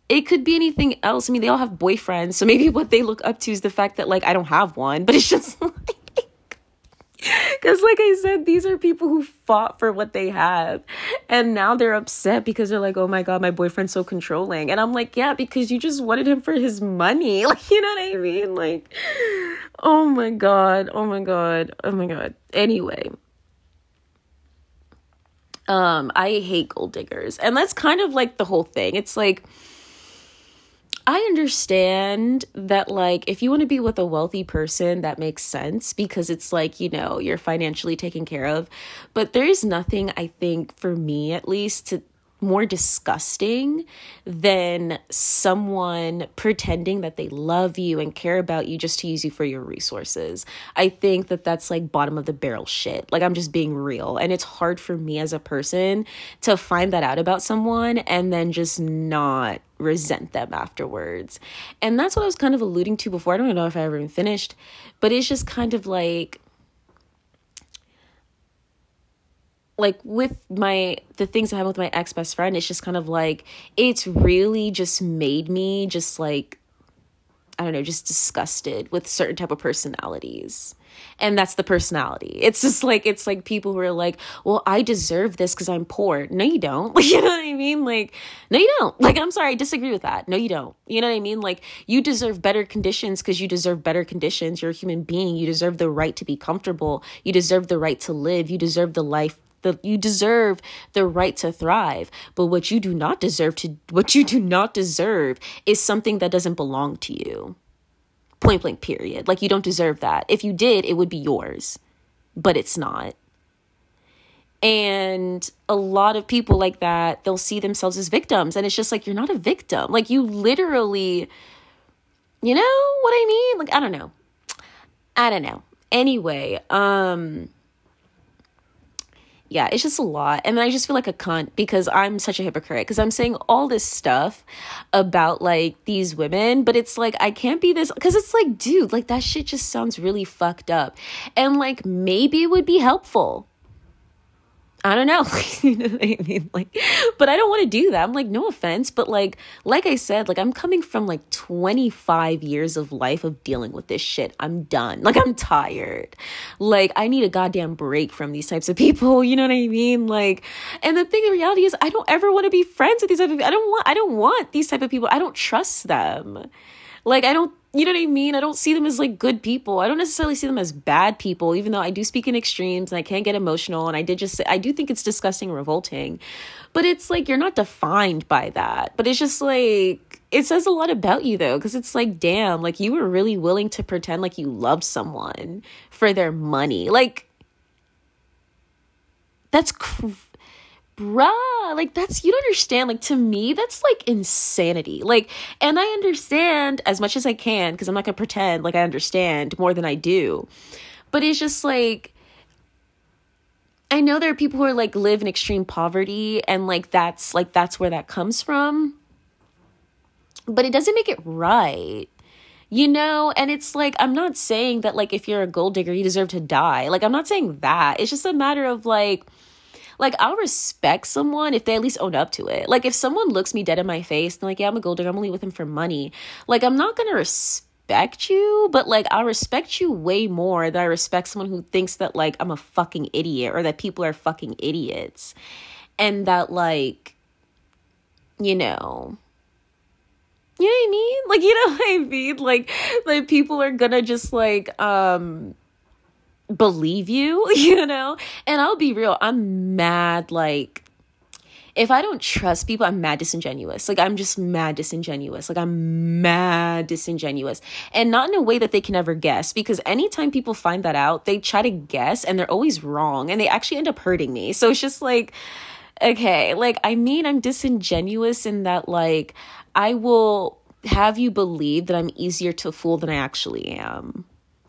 It could be anything else. I mean, they all have boyfriends, so maybe <laughs> what they look up to is the fact that like I don't have one, but it's just <laughs> like because like i said these are people who fought for what they have and now they're upset because they're like oh my god my boyfriend's so controlling and i'm like yeah because you just wanted him for his money <laughs> like you know what i mean? Like oh my god oh my god oh my god. Anyway um i hate gold diggers and that's kind of like the whole thing. It's like I understand that, like, if you want to be with a wealthy person, that makes sense because it's like, you know, you're financially taken care of. But there is nothing, I think, for me at least, to more disgusting than someone pretending that they love you and care about you just to use you for your resources. I think that that's like bottom of the barrel shit. Like I'm just being real. And it's hard for me as a person to find that out about someone and then just not resent them afterwards. And that's what I was kind of alluding to before. I don't know if I ever even finished, but it's just kind of like like with my the things I have with my ex best friend, it's just kind of like it's really just made me just like I don't know, just disgusted with certain type of personalities. And that's the personality. It's just like it's like people who are like, "Well, I deserve this cuz I'm poor." No, you don't. <laughs> You know what I mean? Like, no you don't. Like, I'm sorry, I disagree with that. No, you don't. You know what I mean? Like, you deserve better conditions cuz you deserve better conditions. You're a human being. You deserve the right to be comfortable. You deserve the right to live. You deserve the life the you deserve the right to thrive but what you do not deserve to what you do not deserve is something that doesn't belong to you. Point blank period. Like you don't deserve that. If you did it would be yours but it's not. And a lot of people like that they'll see themselves as victims and it's just like you're not a victim. Like you literally you know what i mean? Like i don't know. I don't know. Anyway um yeah, it's just a lot. And I just feel like a cunt because I'm such a hypocrite because I'm saying all this stuff about like these women, but it's like I can't be this because it's like, dude, like that shit just sounds really fucked up. And like maybe it would be helpful I don't know. <laughs> you know what I mean? Like, but I don't want to do that. I'm like, no offense, but like, like I said, like I'm coming from like 25 years of life of dealing with this shit. I'm done. Like I'm tired. Like I need a goddamn break from these types of people. <laughs> You know what I mean? Like, and the thing, the reality is, I don't ever want to be friends with these type of. I don't want. I don't want these type of people. I don't trust them. Like I don't you know what I mean? I don't see them as like good people. I don't necessarily see them as bad people, even though I do speak in extremes and I can't get emotional. And I did just say, I do think it's disgusting, revolting. But it's like you're not defined by that. But it's just like, it says a lot about you though, because it's like, damn, like you were really willing to pretend like you love someone for their money. Like, that's cr- bruh, like that's you don't understand. Like to me, that's like insanity. Like, and I understand as much as I can because I'm not gonna pretend like I understand more than I do. But it's just like I know there are people who are like live in extreme poverty and like that's like that's where that comes from. But it doesn't make it right. You know, and it's like I'm not saying that like if you're a gold digger you deserve to die. Like I'm not saying that. It's just a matter of like like I'll respect someone if they at least own up to it. Like if someone looks me dead in my face and like, yeah, I'm a gold digger, I'm only with him for money. Like I'm not gonna respect you, but like I respect you way more than I respect someone who thinks that like I'm a fucking idiot or that people are fucking idiots. And that like you know you know what I mean? Like you know what I mean? Like like people are gonna just like um believe you, <laughs> you know? And I'll be real, I'm mad like if I don't trust people, I'm mad disingenuous. Like I'm just mad disingenuous. Like I'm mad disingenuous. And not in a way that they can ever guess because anytime people find that out, they try to guess and they're always wrong and they actually end up hurting me. So it's just like okay, like I mean I'm disingenuous in that like I will have you believe that I'm easier to fool than I actually am.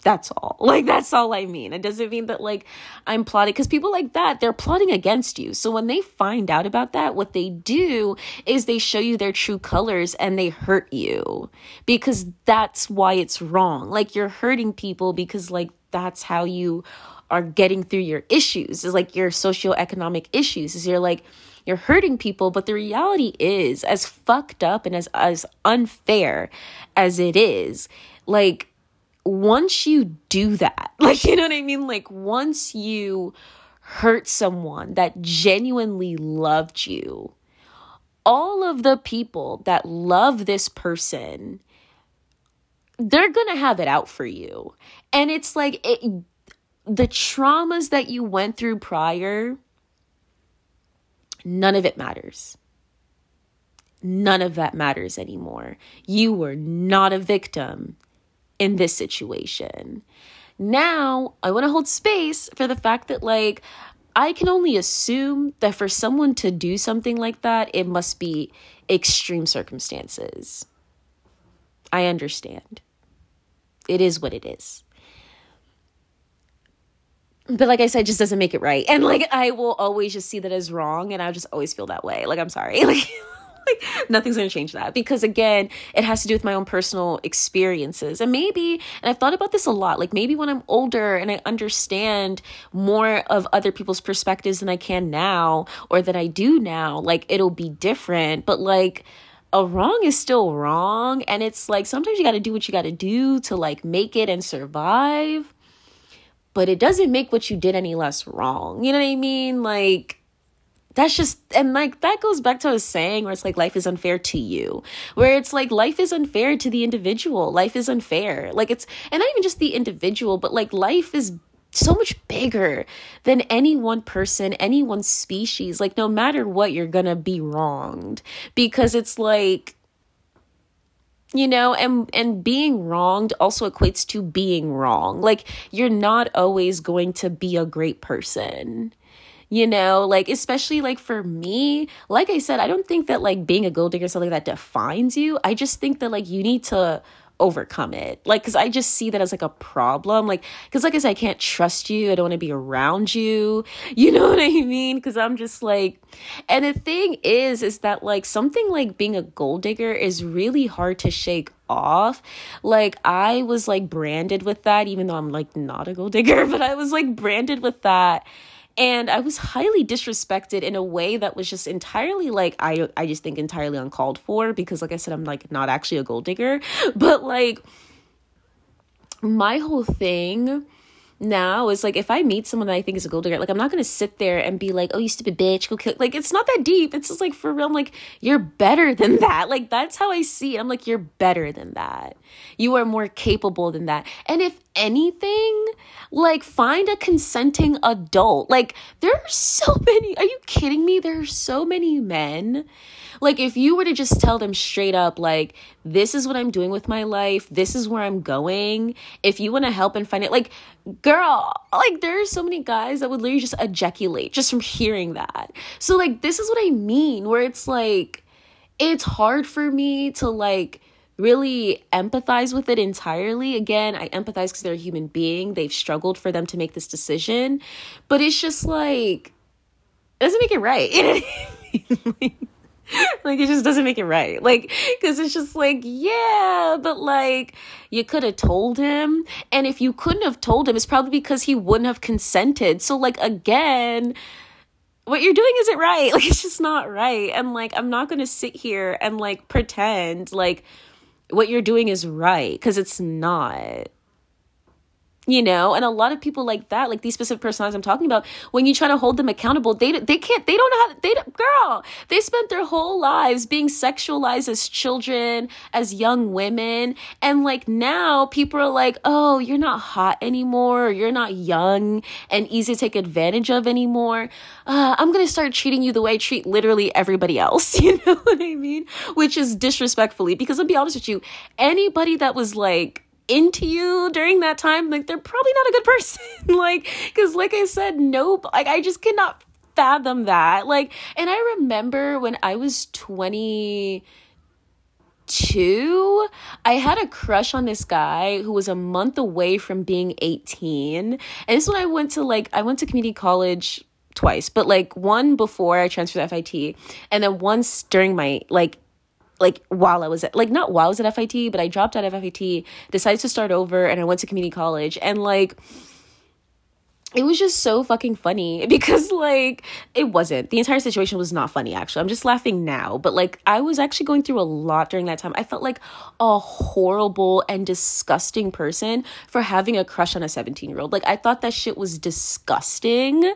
That's all. <laughs> Like, that's all I mean. It doesn't mean that, like, I'm plotting, because people like that, they're plotting against you. So when they find out about that, what they do is they show you their true colors and they hurt you because that's why it's wrong. Like, you're hurting people because, like, that's how you are getting through your issues, is like your socioeconomic issues, is you're like, you're hurting people but the reality is as fucked up and as as unfair as it is like once you do that, <laughs> like, you know what I mean? Like, once you hurt someone that genuinely loved you, all of the people that love this person, they're going to have it out for you. And it's like, it, the traumas that you went through prior, none of it matters. None of that matters anymore. You were not a victim in this situation. Now, I want to hold space for the fact that, like, I can only assume that for someone to do something like that, it must be extreme circumstances. I understand. It is what it is. But like I said, just doesn't make it right. And like I will always just see that as wrong and I just always feel that way. Like I'm sorry. <laughs> Like like <laughs> nothing's going to change that. Because again it has to do with my own personal experiences. And maybe and i've thought about this a lot like maybe when i'm older and i understand more of other people's perspectives than i can now or that i do now like it'll be different. But like a wrong is still wrong. And it's like sometimes you got to do what you got to do to like make it and survive. But it doesn't make what you did any less wrong. You know what i mean? Like that's just and like that goes back to a saying where it's like life is unfair to you. Where it's like life is unfair to the individual. Life is unfair. Like it's and not even just the individual but like life is so much bigger than any one person any one species. Like no matter what you're gonna be wronged. Because it's like you know and and being wronged also equates to being wrong. Like you're not always going to be a great person you know like especially like for me like i said i don't think that like being a gold digger is something that defines you. I just think that like you need to overcome it. Like because i just see that as like a problem. Like because like i said i can't trust you. I don't want to be around you. <laughs> You know what i mean? Because i'm just like and the thing is is that like something like being a gold digger is really hard to shake off. Like i was like branded with that even though i'm like not a gold <laughs> digger but i was like branded with that and I was highly disrespected in a way that was just entirely like I I just think entirely uncalled for because like I said I'm like not actually a gold digger <laughs> but like my whole thing now is like if I meet someone that I think is a gold digger, like I'm not gonna sit there and be like, "Oh, you stupid bitch, go kill." Like it's not that deep. It's just like for real. I'm like, you're better <laughs> than that. Like that's how I see it. I'm like, you're better than that. You are more capable than that. And if anything, like find a consenting adult. Like there are so <laughs> many. Are you kidding me? There are so many men. Like if you were to just tell them straight up like this is what I'm doing with my life, this is where I'm going. If you want to help and find it like girl, like there are so many guys that would literally just ejaculate just from hearing that. So like this is what I mean where it's like it's hard for me to like really empathize with it entirely. Again, I empathize because they're a human being. They've struggled for them to make this decision. But it's just like, it doesn't make it right. <laughs> <laughs> like, it just doesn't make it right. Like, because it's just like, yeah, but like, you could have told him. And if you couldn't have told him, it's probably because he wouldn't have consented. So, like, again, what you're doing isn't right. <laughs> Like, it's just not right. And like, I'm not going to sit here and like pretend like, what you're doing is right because it's not you know? And a lot of people like that like these specific personalities i'm talking about when you try to hold them accountable they they can't they don't know how they girl they spent their whole lives being sexualized as children as young women and like now people are like oh you're not hot anymore you're not young and easy to take advantage of anymore. Uh, i'm gonna start treating you the way i treat literally everybody else <laughs> you know what i mean? Which is disrespectfully because i'll be honest with you anybody that was like into you during that time, like they're probably not a good person. <laughs> like, because like I said, nope. Like I just cannot fathom that. Like, and I remember when I was 22, I had a crush on this guy who was a month away from being 18. And this is when I went to like, I went to community college twice, but like one before I transferred to FIT, and then once during my like like while I was at like not while I was at FIT, but I dropped out of FIT, decided to start over, and I went to community college, and like it was just so fucking funny <laughs> because like it wasn't. The entire situation was not funny actually. I'm just laughing now. But like i was actually going through a lot during that time. I felt like a horrible and disgusting person for having a crush on a 17 year old like i thought that shit was disgusting.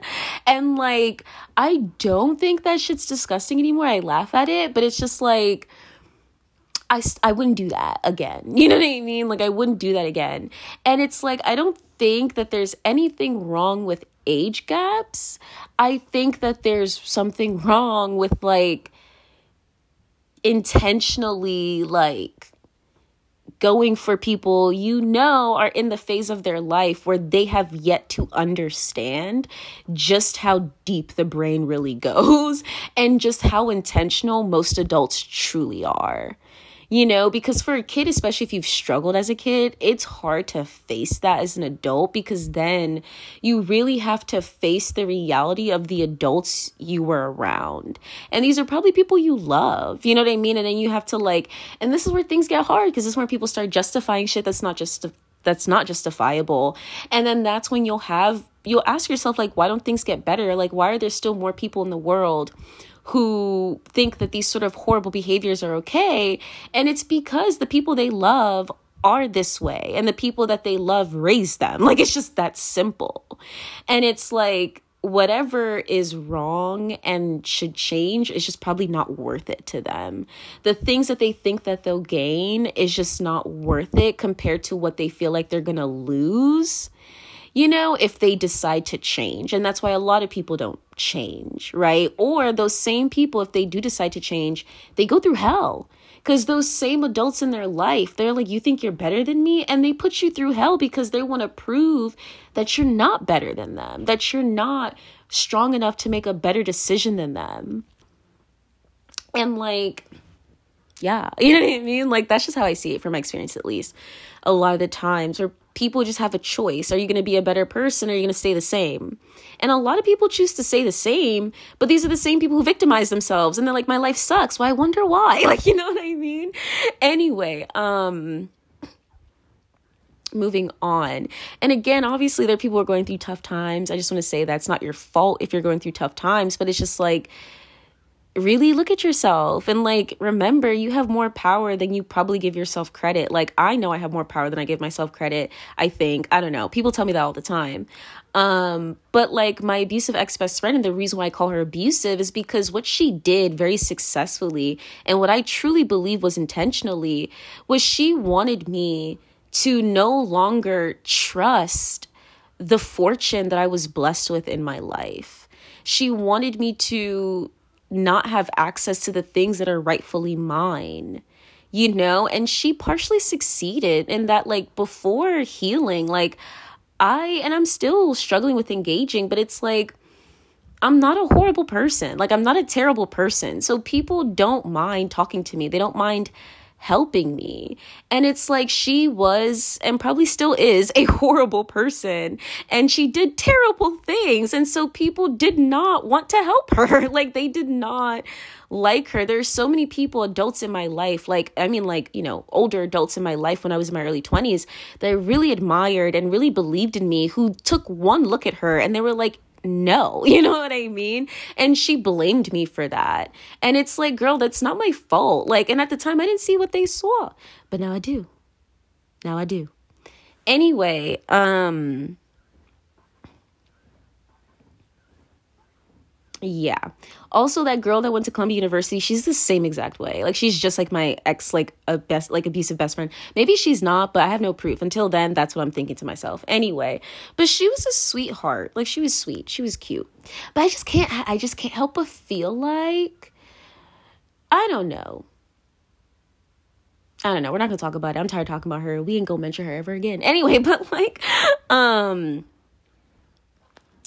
And like i don't think that shit's disgusting anymore. I laugh at it but it's just like I, I wouldn't do that again. <laughs> You know what I mean? Like, I wouldn't do that again. And it's like, I don't think that there's anything wrong with age gaps. I think that there's something <laughs> wrong with like intentionally, like, going for people you know are in the phase of their life where they have yet to understand just how deep the brain really <laughs> goes and just how intentional most adults truly are you know, because for a kid, especially if you've struggled as a kid, it's hard to face that as an adult because then you really have to face the reality of the adults you were around. And these are probably people you love, you know what I mean? And then you have to like, and this is where things get hard because this is where people start justifying shit that's not just that's not justifiable. And then that's when you'll have you'll ask yourself like why don't things get better? Like why are there still more people in the world who think that these sort of horrible behaviors are okay. And it's because the people they love are this way and the people that they love raise them. <laughs> Like it's just that simple. And it's like whatever is wrong and should change is just probably not worth it to them. The things that they think that they'll gain is just not worth it compared to what they feel like they're going to lose you know, if they decide to change. And that's why a lot of people don't change, right? Or those same people, if they do decide to change, they go through hell. Because those same adults in their life, they're like, You think you're better than me? And they put you through hell because they want to prove that you're not better than them, that you're not strong enough to make a better decision than them. And like, yeah, <laughs> you know what I mean? Like, that's just how I see it from my experience, at least. A lot of the times, or people just have a choice. Are you going to be a better person or are you going to stay the same? And a lot of people choose to stay the same, but these are the same people who victimize themselves and they're like, my life sucks. Well, I wonder why. <laughs> Like, you know what I mean? Anyway, um, moving on. And again, obviously, there are people who are going through tough times. I just want to say that's not your fault if you're going through tough times, but it's just like, really look at yourself and like remember you have more power than you probably give yourself credit. Like i know i have more power than i give myself credit i think. I don't know. People tell me that all the time. Um but like my abusive ex-best friend and the reason why i call her abusive is because what she did very successfully and what i truly believe was intentionally was she wanted me to no longer trust the fortune that I was blessed with in my life. She wanted me to not have access to the things that are rightfully mine you know? And she partially succeeded in that like before healing like i and i'm still struggling with engaging but it's like i'm not a horrible person. Like i'm not a terrible person. So people don't mind talking to me. They don't mind helping me. And it's like she was and probably still is <laughs> a horrible person and she did terrible things. And so people did not want to help her. <laughs> like they did not like her. There's so many people, adults in my life, like, I mean, like, you know, older adults in my life when I was in my early 20s that I really admired and really believed in me who took one look at her and they were like, no, <laughs> you know what I mean? And she blamed me for that. And it's like, girl, that's not my fault. Like, and at the time I didn't see what they saw, but now I do. Now I do. Anyway, um, Yeah. Also, that girl that went to Columbia University, she's the same exact way. Like she's just like my ex, like a best, like abusive best friend. Maybe she's not, but I have no proof. Until then, that's what I'm thinking to myself. Anyway, but she was a sweetheart. Like she was sweet. She was cute. But I just can't. I just can't help but feel like I don't know. I don't know. We're not gonna talk about it. I'm tired talking about her. We ain't gonna mention her ever again. Anyway, <laughs> but like, um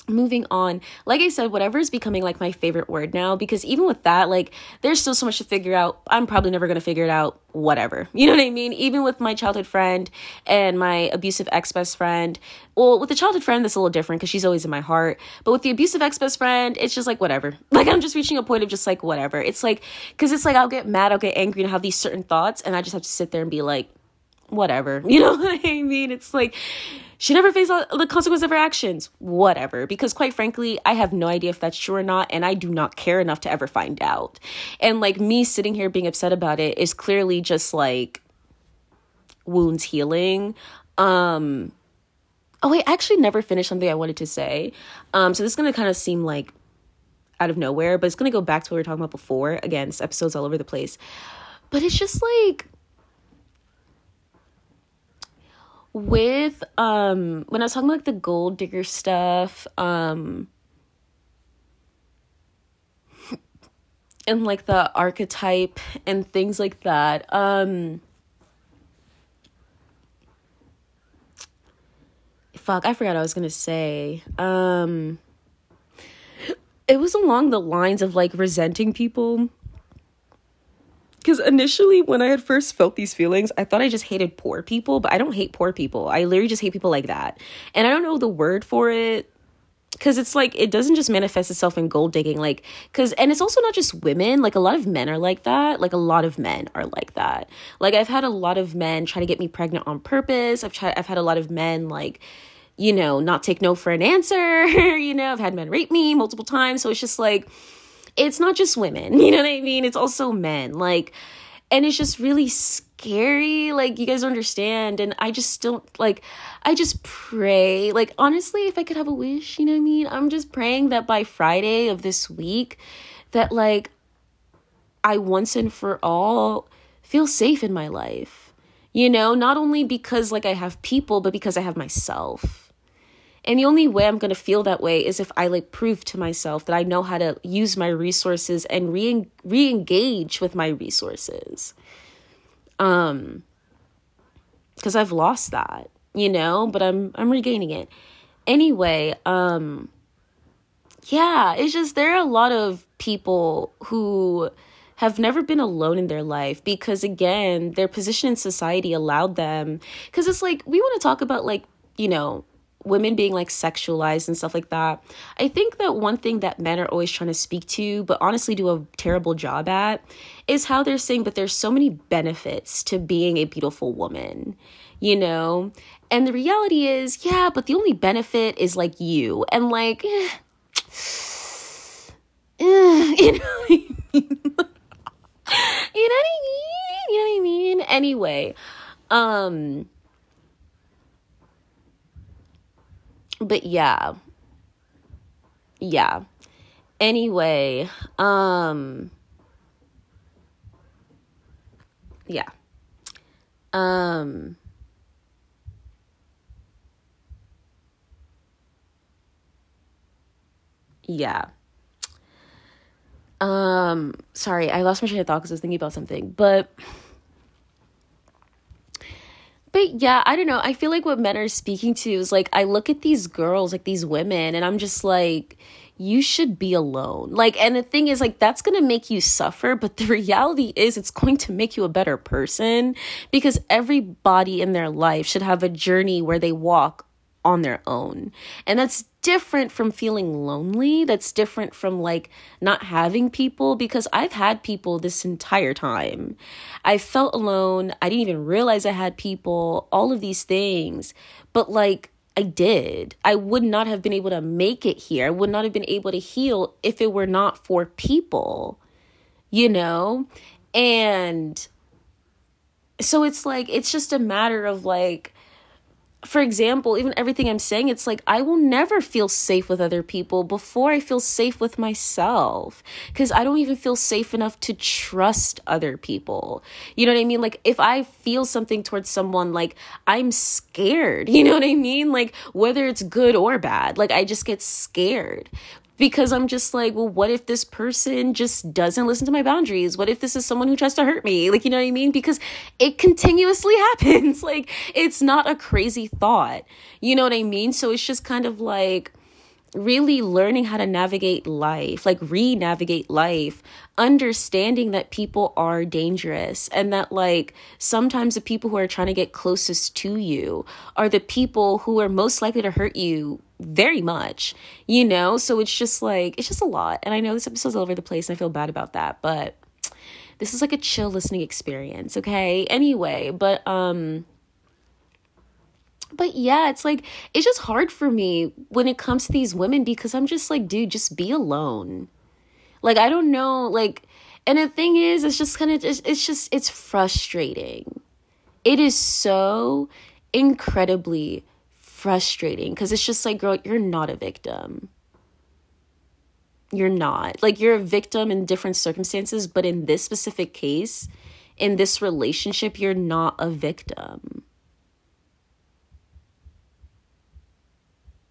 moving on like i said whatever is becoming like my favorite word now because even with that like there's still so much to figure out. I'm probably never going to figure it out whatever. <laughs> You know what i mean? Even with my childhood friend and my abusive ex-best friend well with the childhood friend that's a little different because she's always in my heart but with the abusive ex-best friend it's just like whatever. <laughs> Like i'm just reaching a point of just like whatever. It's like because it's like i'll get mad i'll get angry and have these certain thoughts and i just have to sit there and be like whatever. <laughs> You know what i mean? It's like she never faced the consequence of her actions. Whatever. Because quite frankly, I have no idea if that's true or not, and I do not care enough to ever find out. And like me sitting here being upset about it is clearly just like wounds healing. Um Oh wait, I actually never finished something I wanted to say. Um, so this is gonna kind of seem like out of nowhere, but it's gonna go back to what we were talking about before. Again, this episode's all over the place. But it's just like with um when I was talking about like the gold digger stuff, um and like the archetype and things like that. Um fuck, I forgot I was gonna say. Um it was along the lines of like resenting people because initially, when I had first felt these feelings, I thought I just hated poor people, but I don't hate poor people. I literally just hate people like that. And I don't know the word for it because it's like it doesn't just manifest itself in gold digging like because and it's also not just women like a lot of men are like that. Like a lot of men are like that. Like i've had a lot of men try to get me pregnant on purpose. I've tried i've had a lot of men like you know not take no for an answer <laughs> you know? I've had men rape me multiple times. So it's just like it's not just women, <laughs> you know what I mean? It's also men. Like, and it's just really scary. Like, you guys understand. And I just don't, like, I just pray. Like, honestly, if I could have a wish, you know what I mean? I'm just praying that by Friday of this week, that, like, I once and for all feel safe in my life. You know, not only because, like, I have people, but because I have myself and the only way I'm going to feel that way is if I like prove to myself that I know how to use my resources and re re-engage with my resources. Um cuz I've lost that, you know, but I'm I'm regaining it. Anyway, um yeah, it's just there are a lot of people who have never been alone in their life because again their position in society allowed them because it's like we want to talk about like you know women being like sexualized and stuff like that. I think that one thing that men are always trying to speak to, but honestly do a terrible job at, is how they're saying, but there's so many benefits to being a beautiful woman, you know? And the reality is, yeah, but the only benefit is like you. And like, eh, <sighs> eh, <laughs> you know what I mean? <laughs> you know what I mean? You know what I mean? Anyway, um, but yeah. Yeah. Anyway, um yeah. Um yeah. Um sorry, I lost my train of thought cuz I was thinking about something. But but yeah, I don't know. I feel like what men are speaking to is like I look at these girls, like these women, and I'm just like, you should be alone. Like, and the thing is, like, that's gonna make you suffer, but the <laughs> reality is, it's going to make you a better person because everybody in their life should have a journey where they walk on their own. And that's different from feeling lonely. That's different from like not having people because I've had people this entire time. I felt alone. I didn't even realize I had people, all of these things. But like, I did. I would not have been able to make it here. I would not have been able to heal if it were not for people, you know? And so it's like, it's just a matter of like, for example, even everything I'm saying, it's like I will never feel safe with other people before I feel safe with myself. Because I don't even feel safe enough to trust other people. You know what I mean? Like, if I feel something towards someone, like, I'm scared. <laughs> You know what I mean? Like, whether it's good or bad, like, I just get scared because I'm just like, well, what if this person just doesn't listen to my boundaries? What if this is someone who tries to hurt me? Like, you know what I mean? Because it continuously <laughs> happens. like, it's not a crazy thought. You know what I mean? So it's just kind of like, really learning how to navigate life, like re navigate life, understanding that people are dangerous and that, like, sometimes the people who are trying to get closest to you are the people who are most likely to hurt you very much, you know? So it's just like, it's just a lot. And I know this episode's all over the place and I feel bad about that, but this is like a chill listening experience, okay? Anyway, but, um, but yeah, it's like it's just hard for me when it comes to these women because I'm just like, dude, just be alone. Like I don't know, like and the thing is, it's just kind of it's just it's frustrating. It is so incredibly frustrating because it's just like, girl, you're not a victim. You're not. Like you're a victim in different circumstances, but in this specific case, in this relationship, you're not a victim.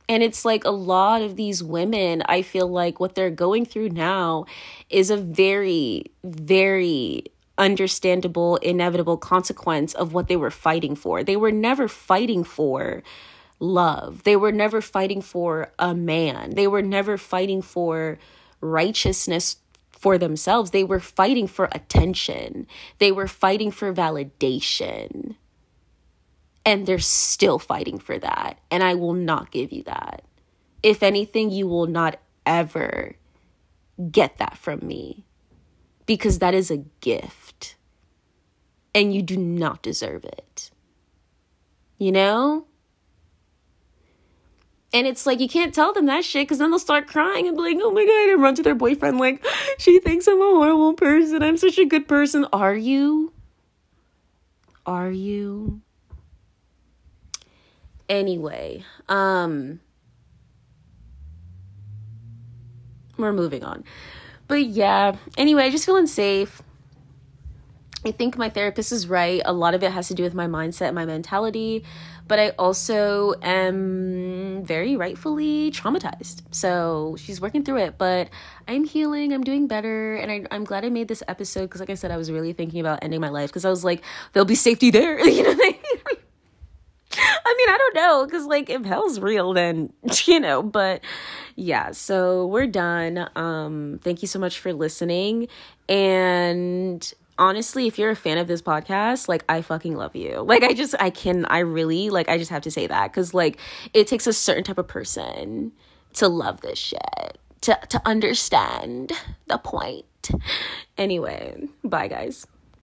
And it's like a lot of these women, I feel like what they're going through now is a very, very understandable, inevitable consequence of what they were fighting for. They were never fighting for love, they were never fighting for a man, they were never fighting for righteousness for themselves. They were fighting for attention, they were fighting for validation. And they're still fighting for that. And I will not give you that. If anything, you will not ever get that from me because that is a gift and you do not deserve it. You know? And it's like you can't tell them that shit because then they'll start crying and be like, oh my God, and run to their boyfriend like, she thinks I'm a horrible person. I'm such a good person. Are you? Are you? Anyway, um we're moving on. But yeah, anyway, i just feeling safe. I think my therapist is right. A lot of it has to do with my mindset, my mentality, but I also am very rightfully traumatized. So she's working through it, but I'm healing, I'm doing better, and I, am glad I made this episode because, like I said, I was really thinking about ending my life because I was like, there'll be safety there. <laughs> you know I mean? I don't know, because like if hell's real, then <laughs> you know, but yeah, so we're done. Um, thank you so much for listening. And honestly, if you're a fan of this podcast, like I fucking love you. Like I just I can I really like I just have to say that cuz like it takes a certain type of person to love this shit. To to understand the point. Anyway, bye guys.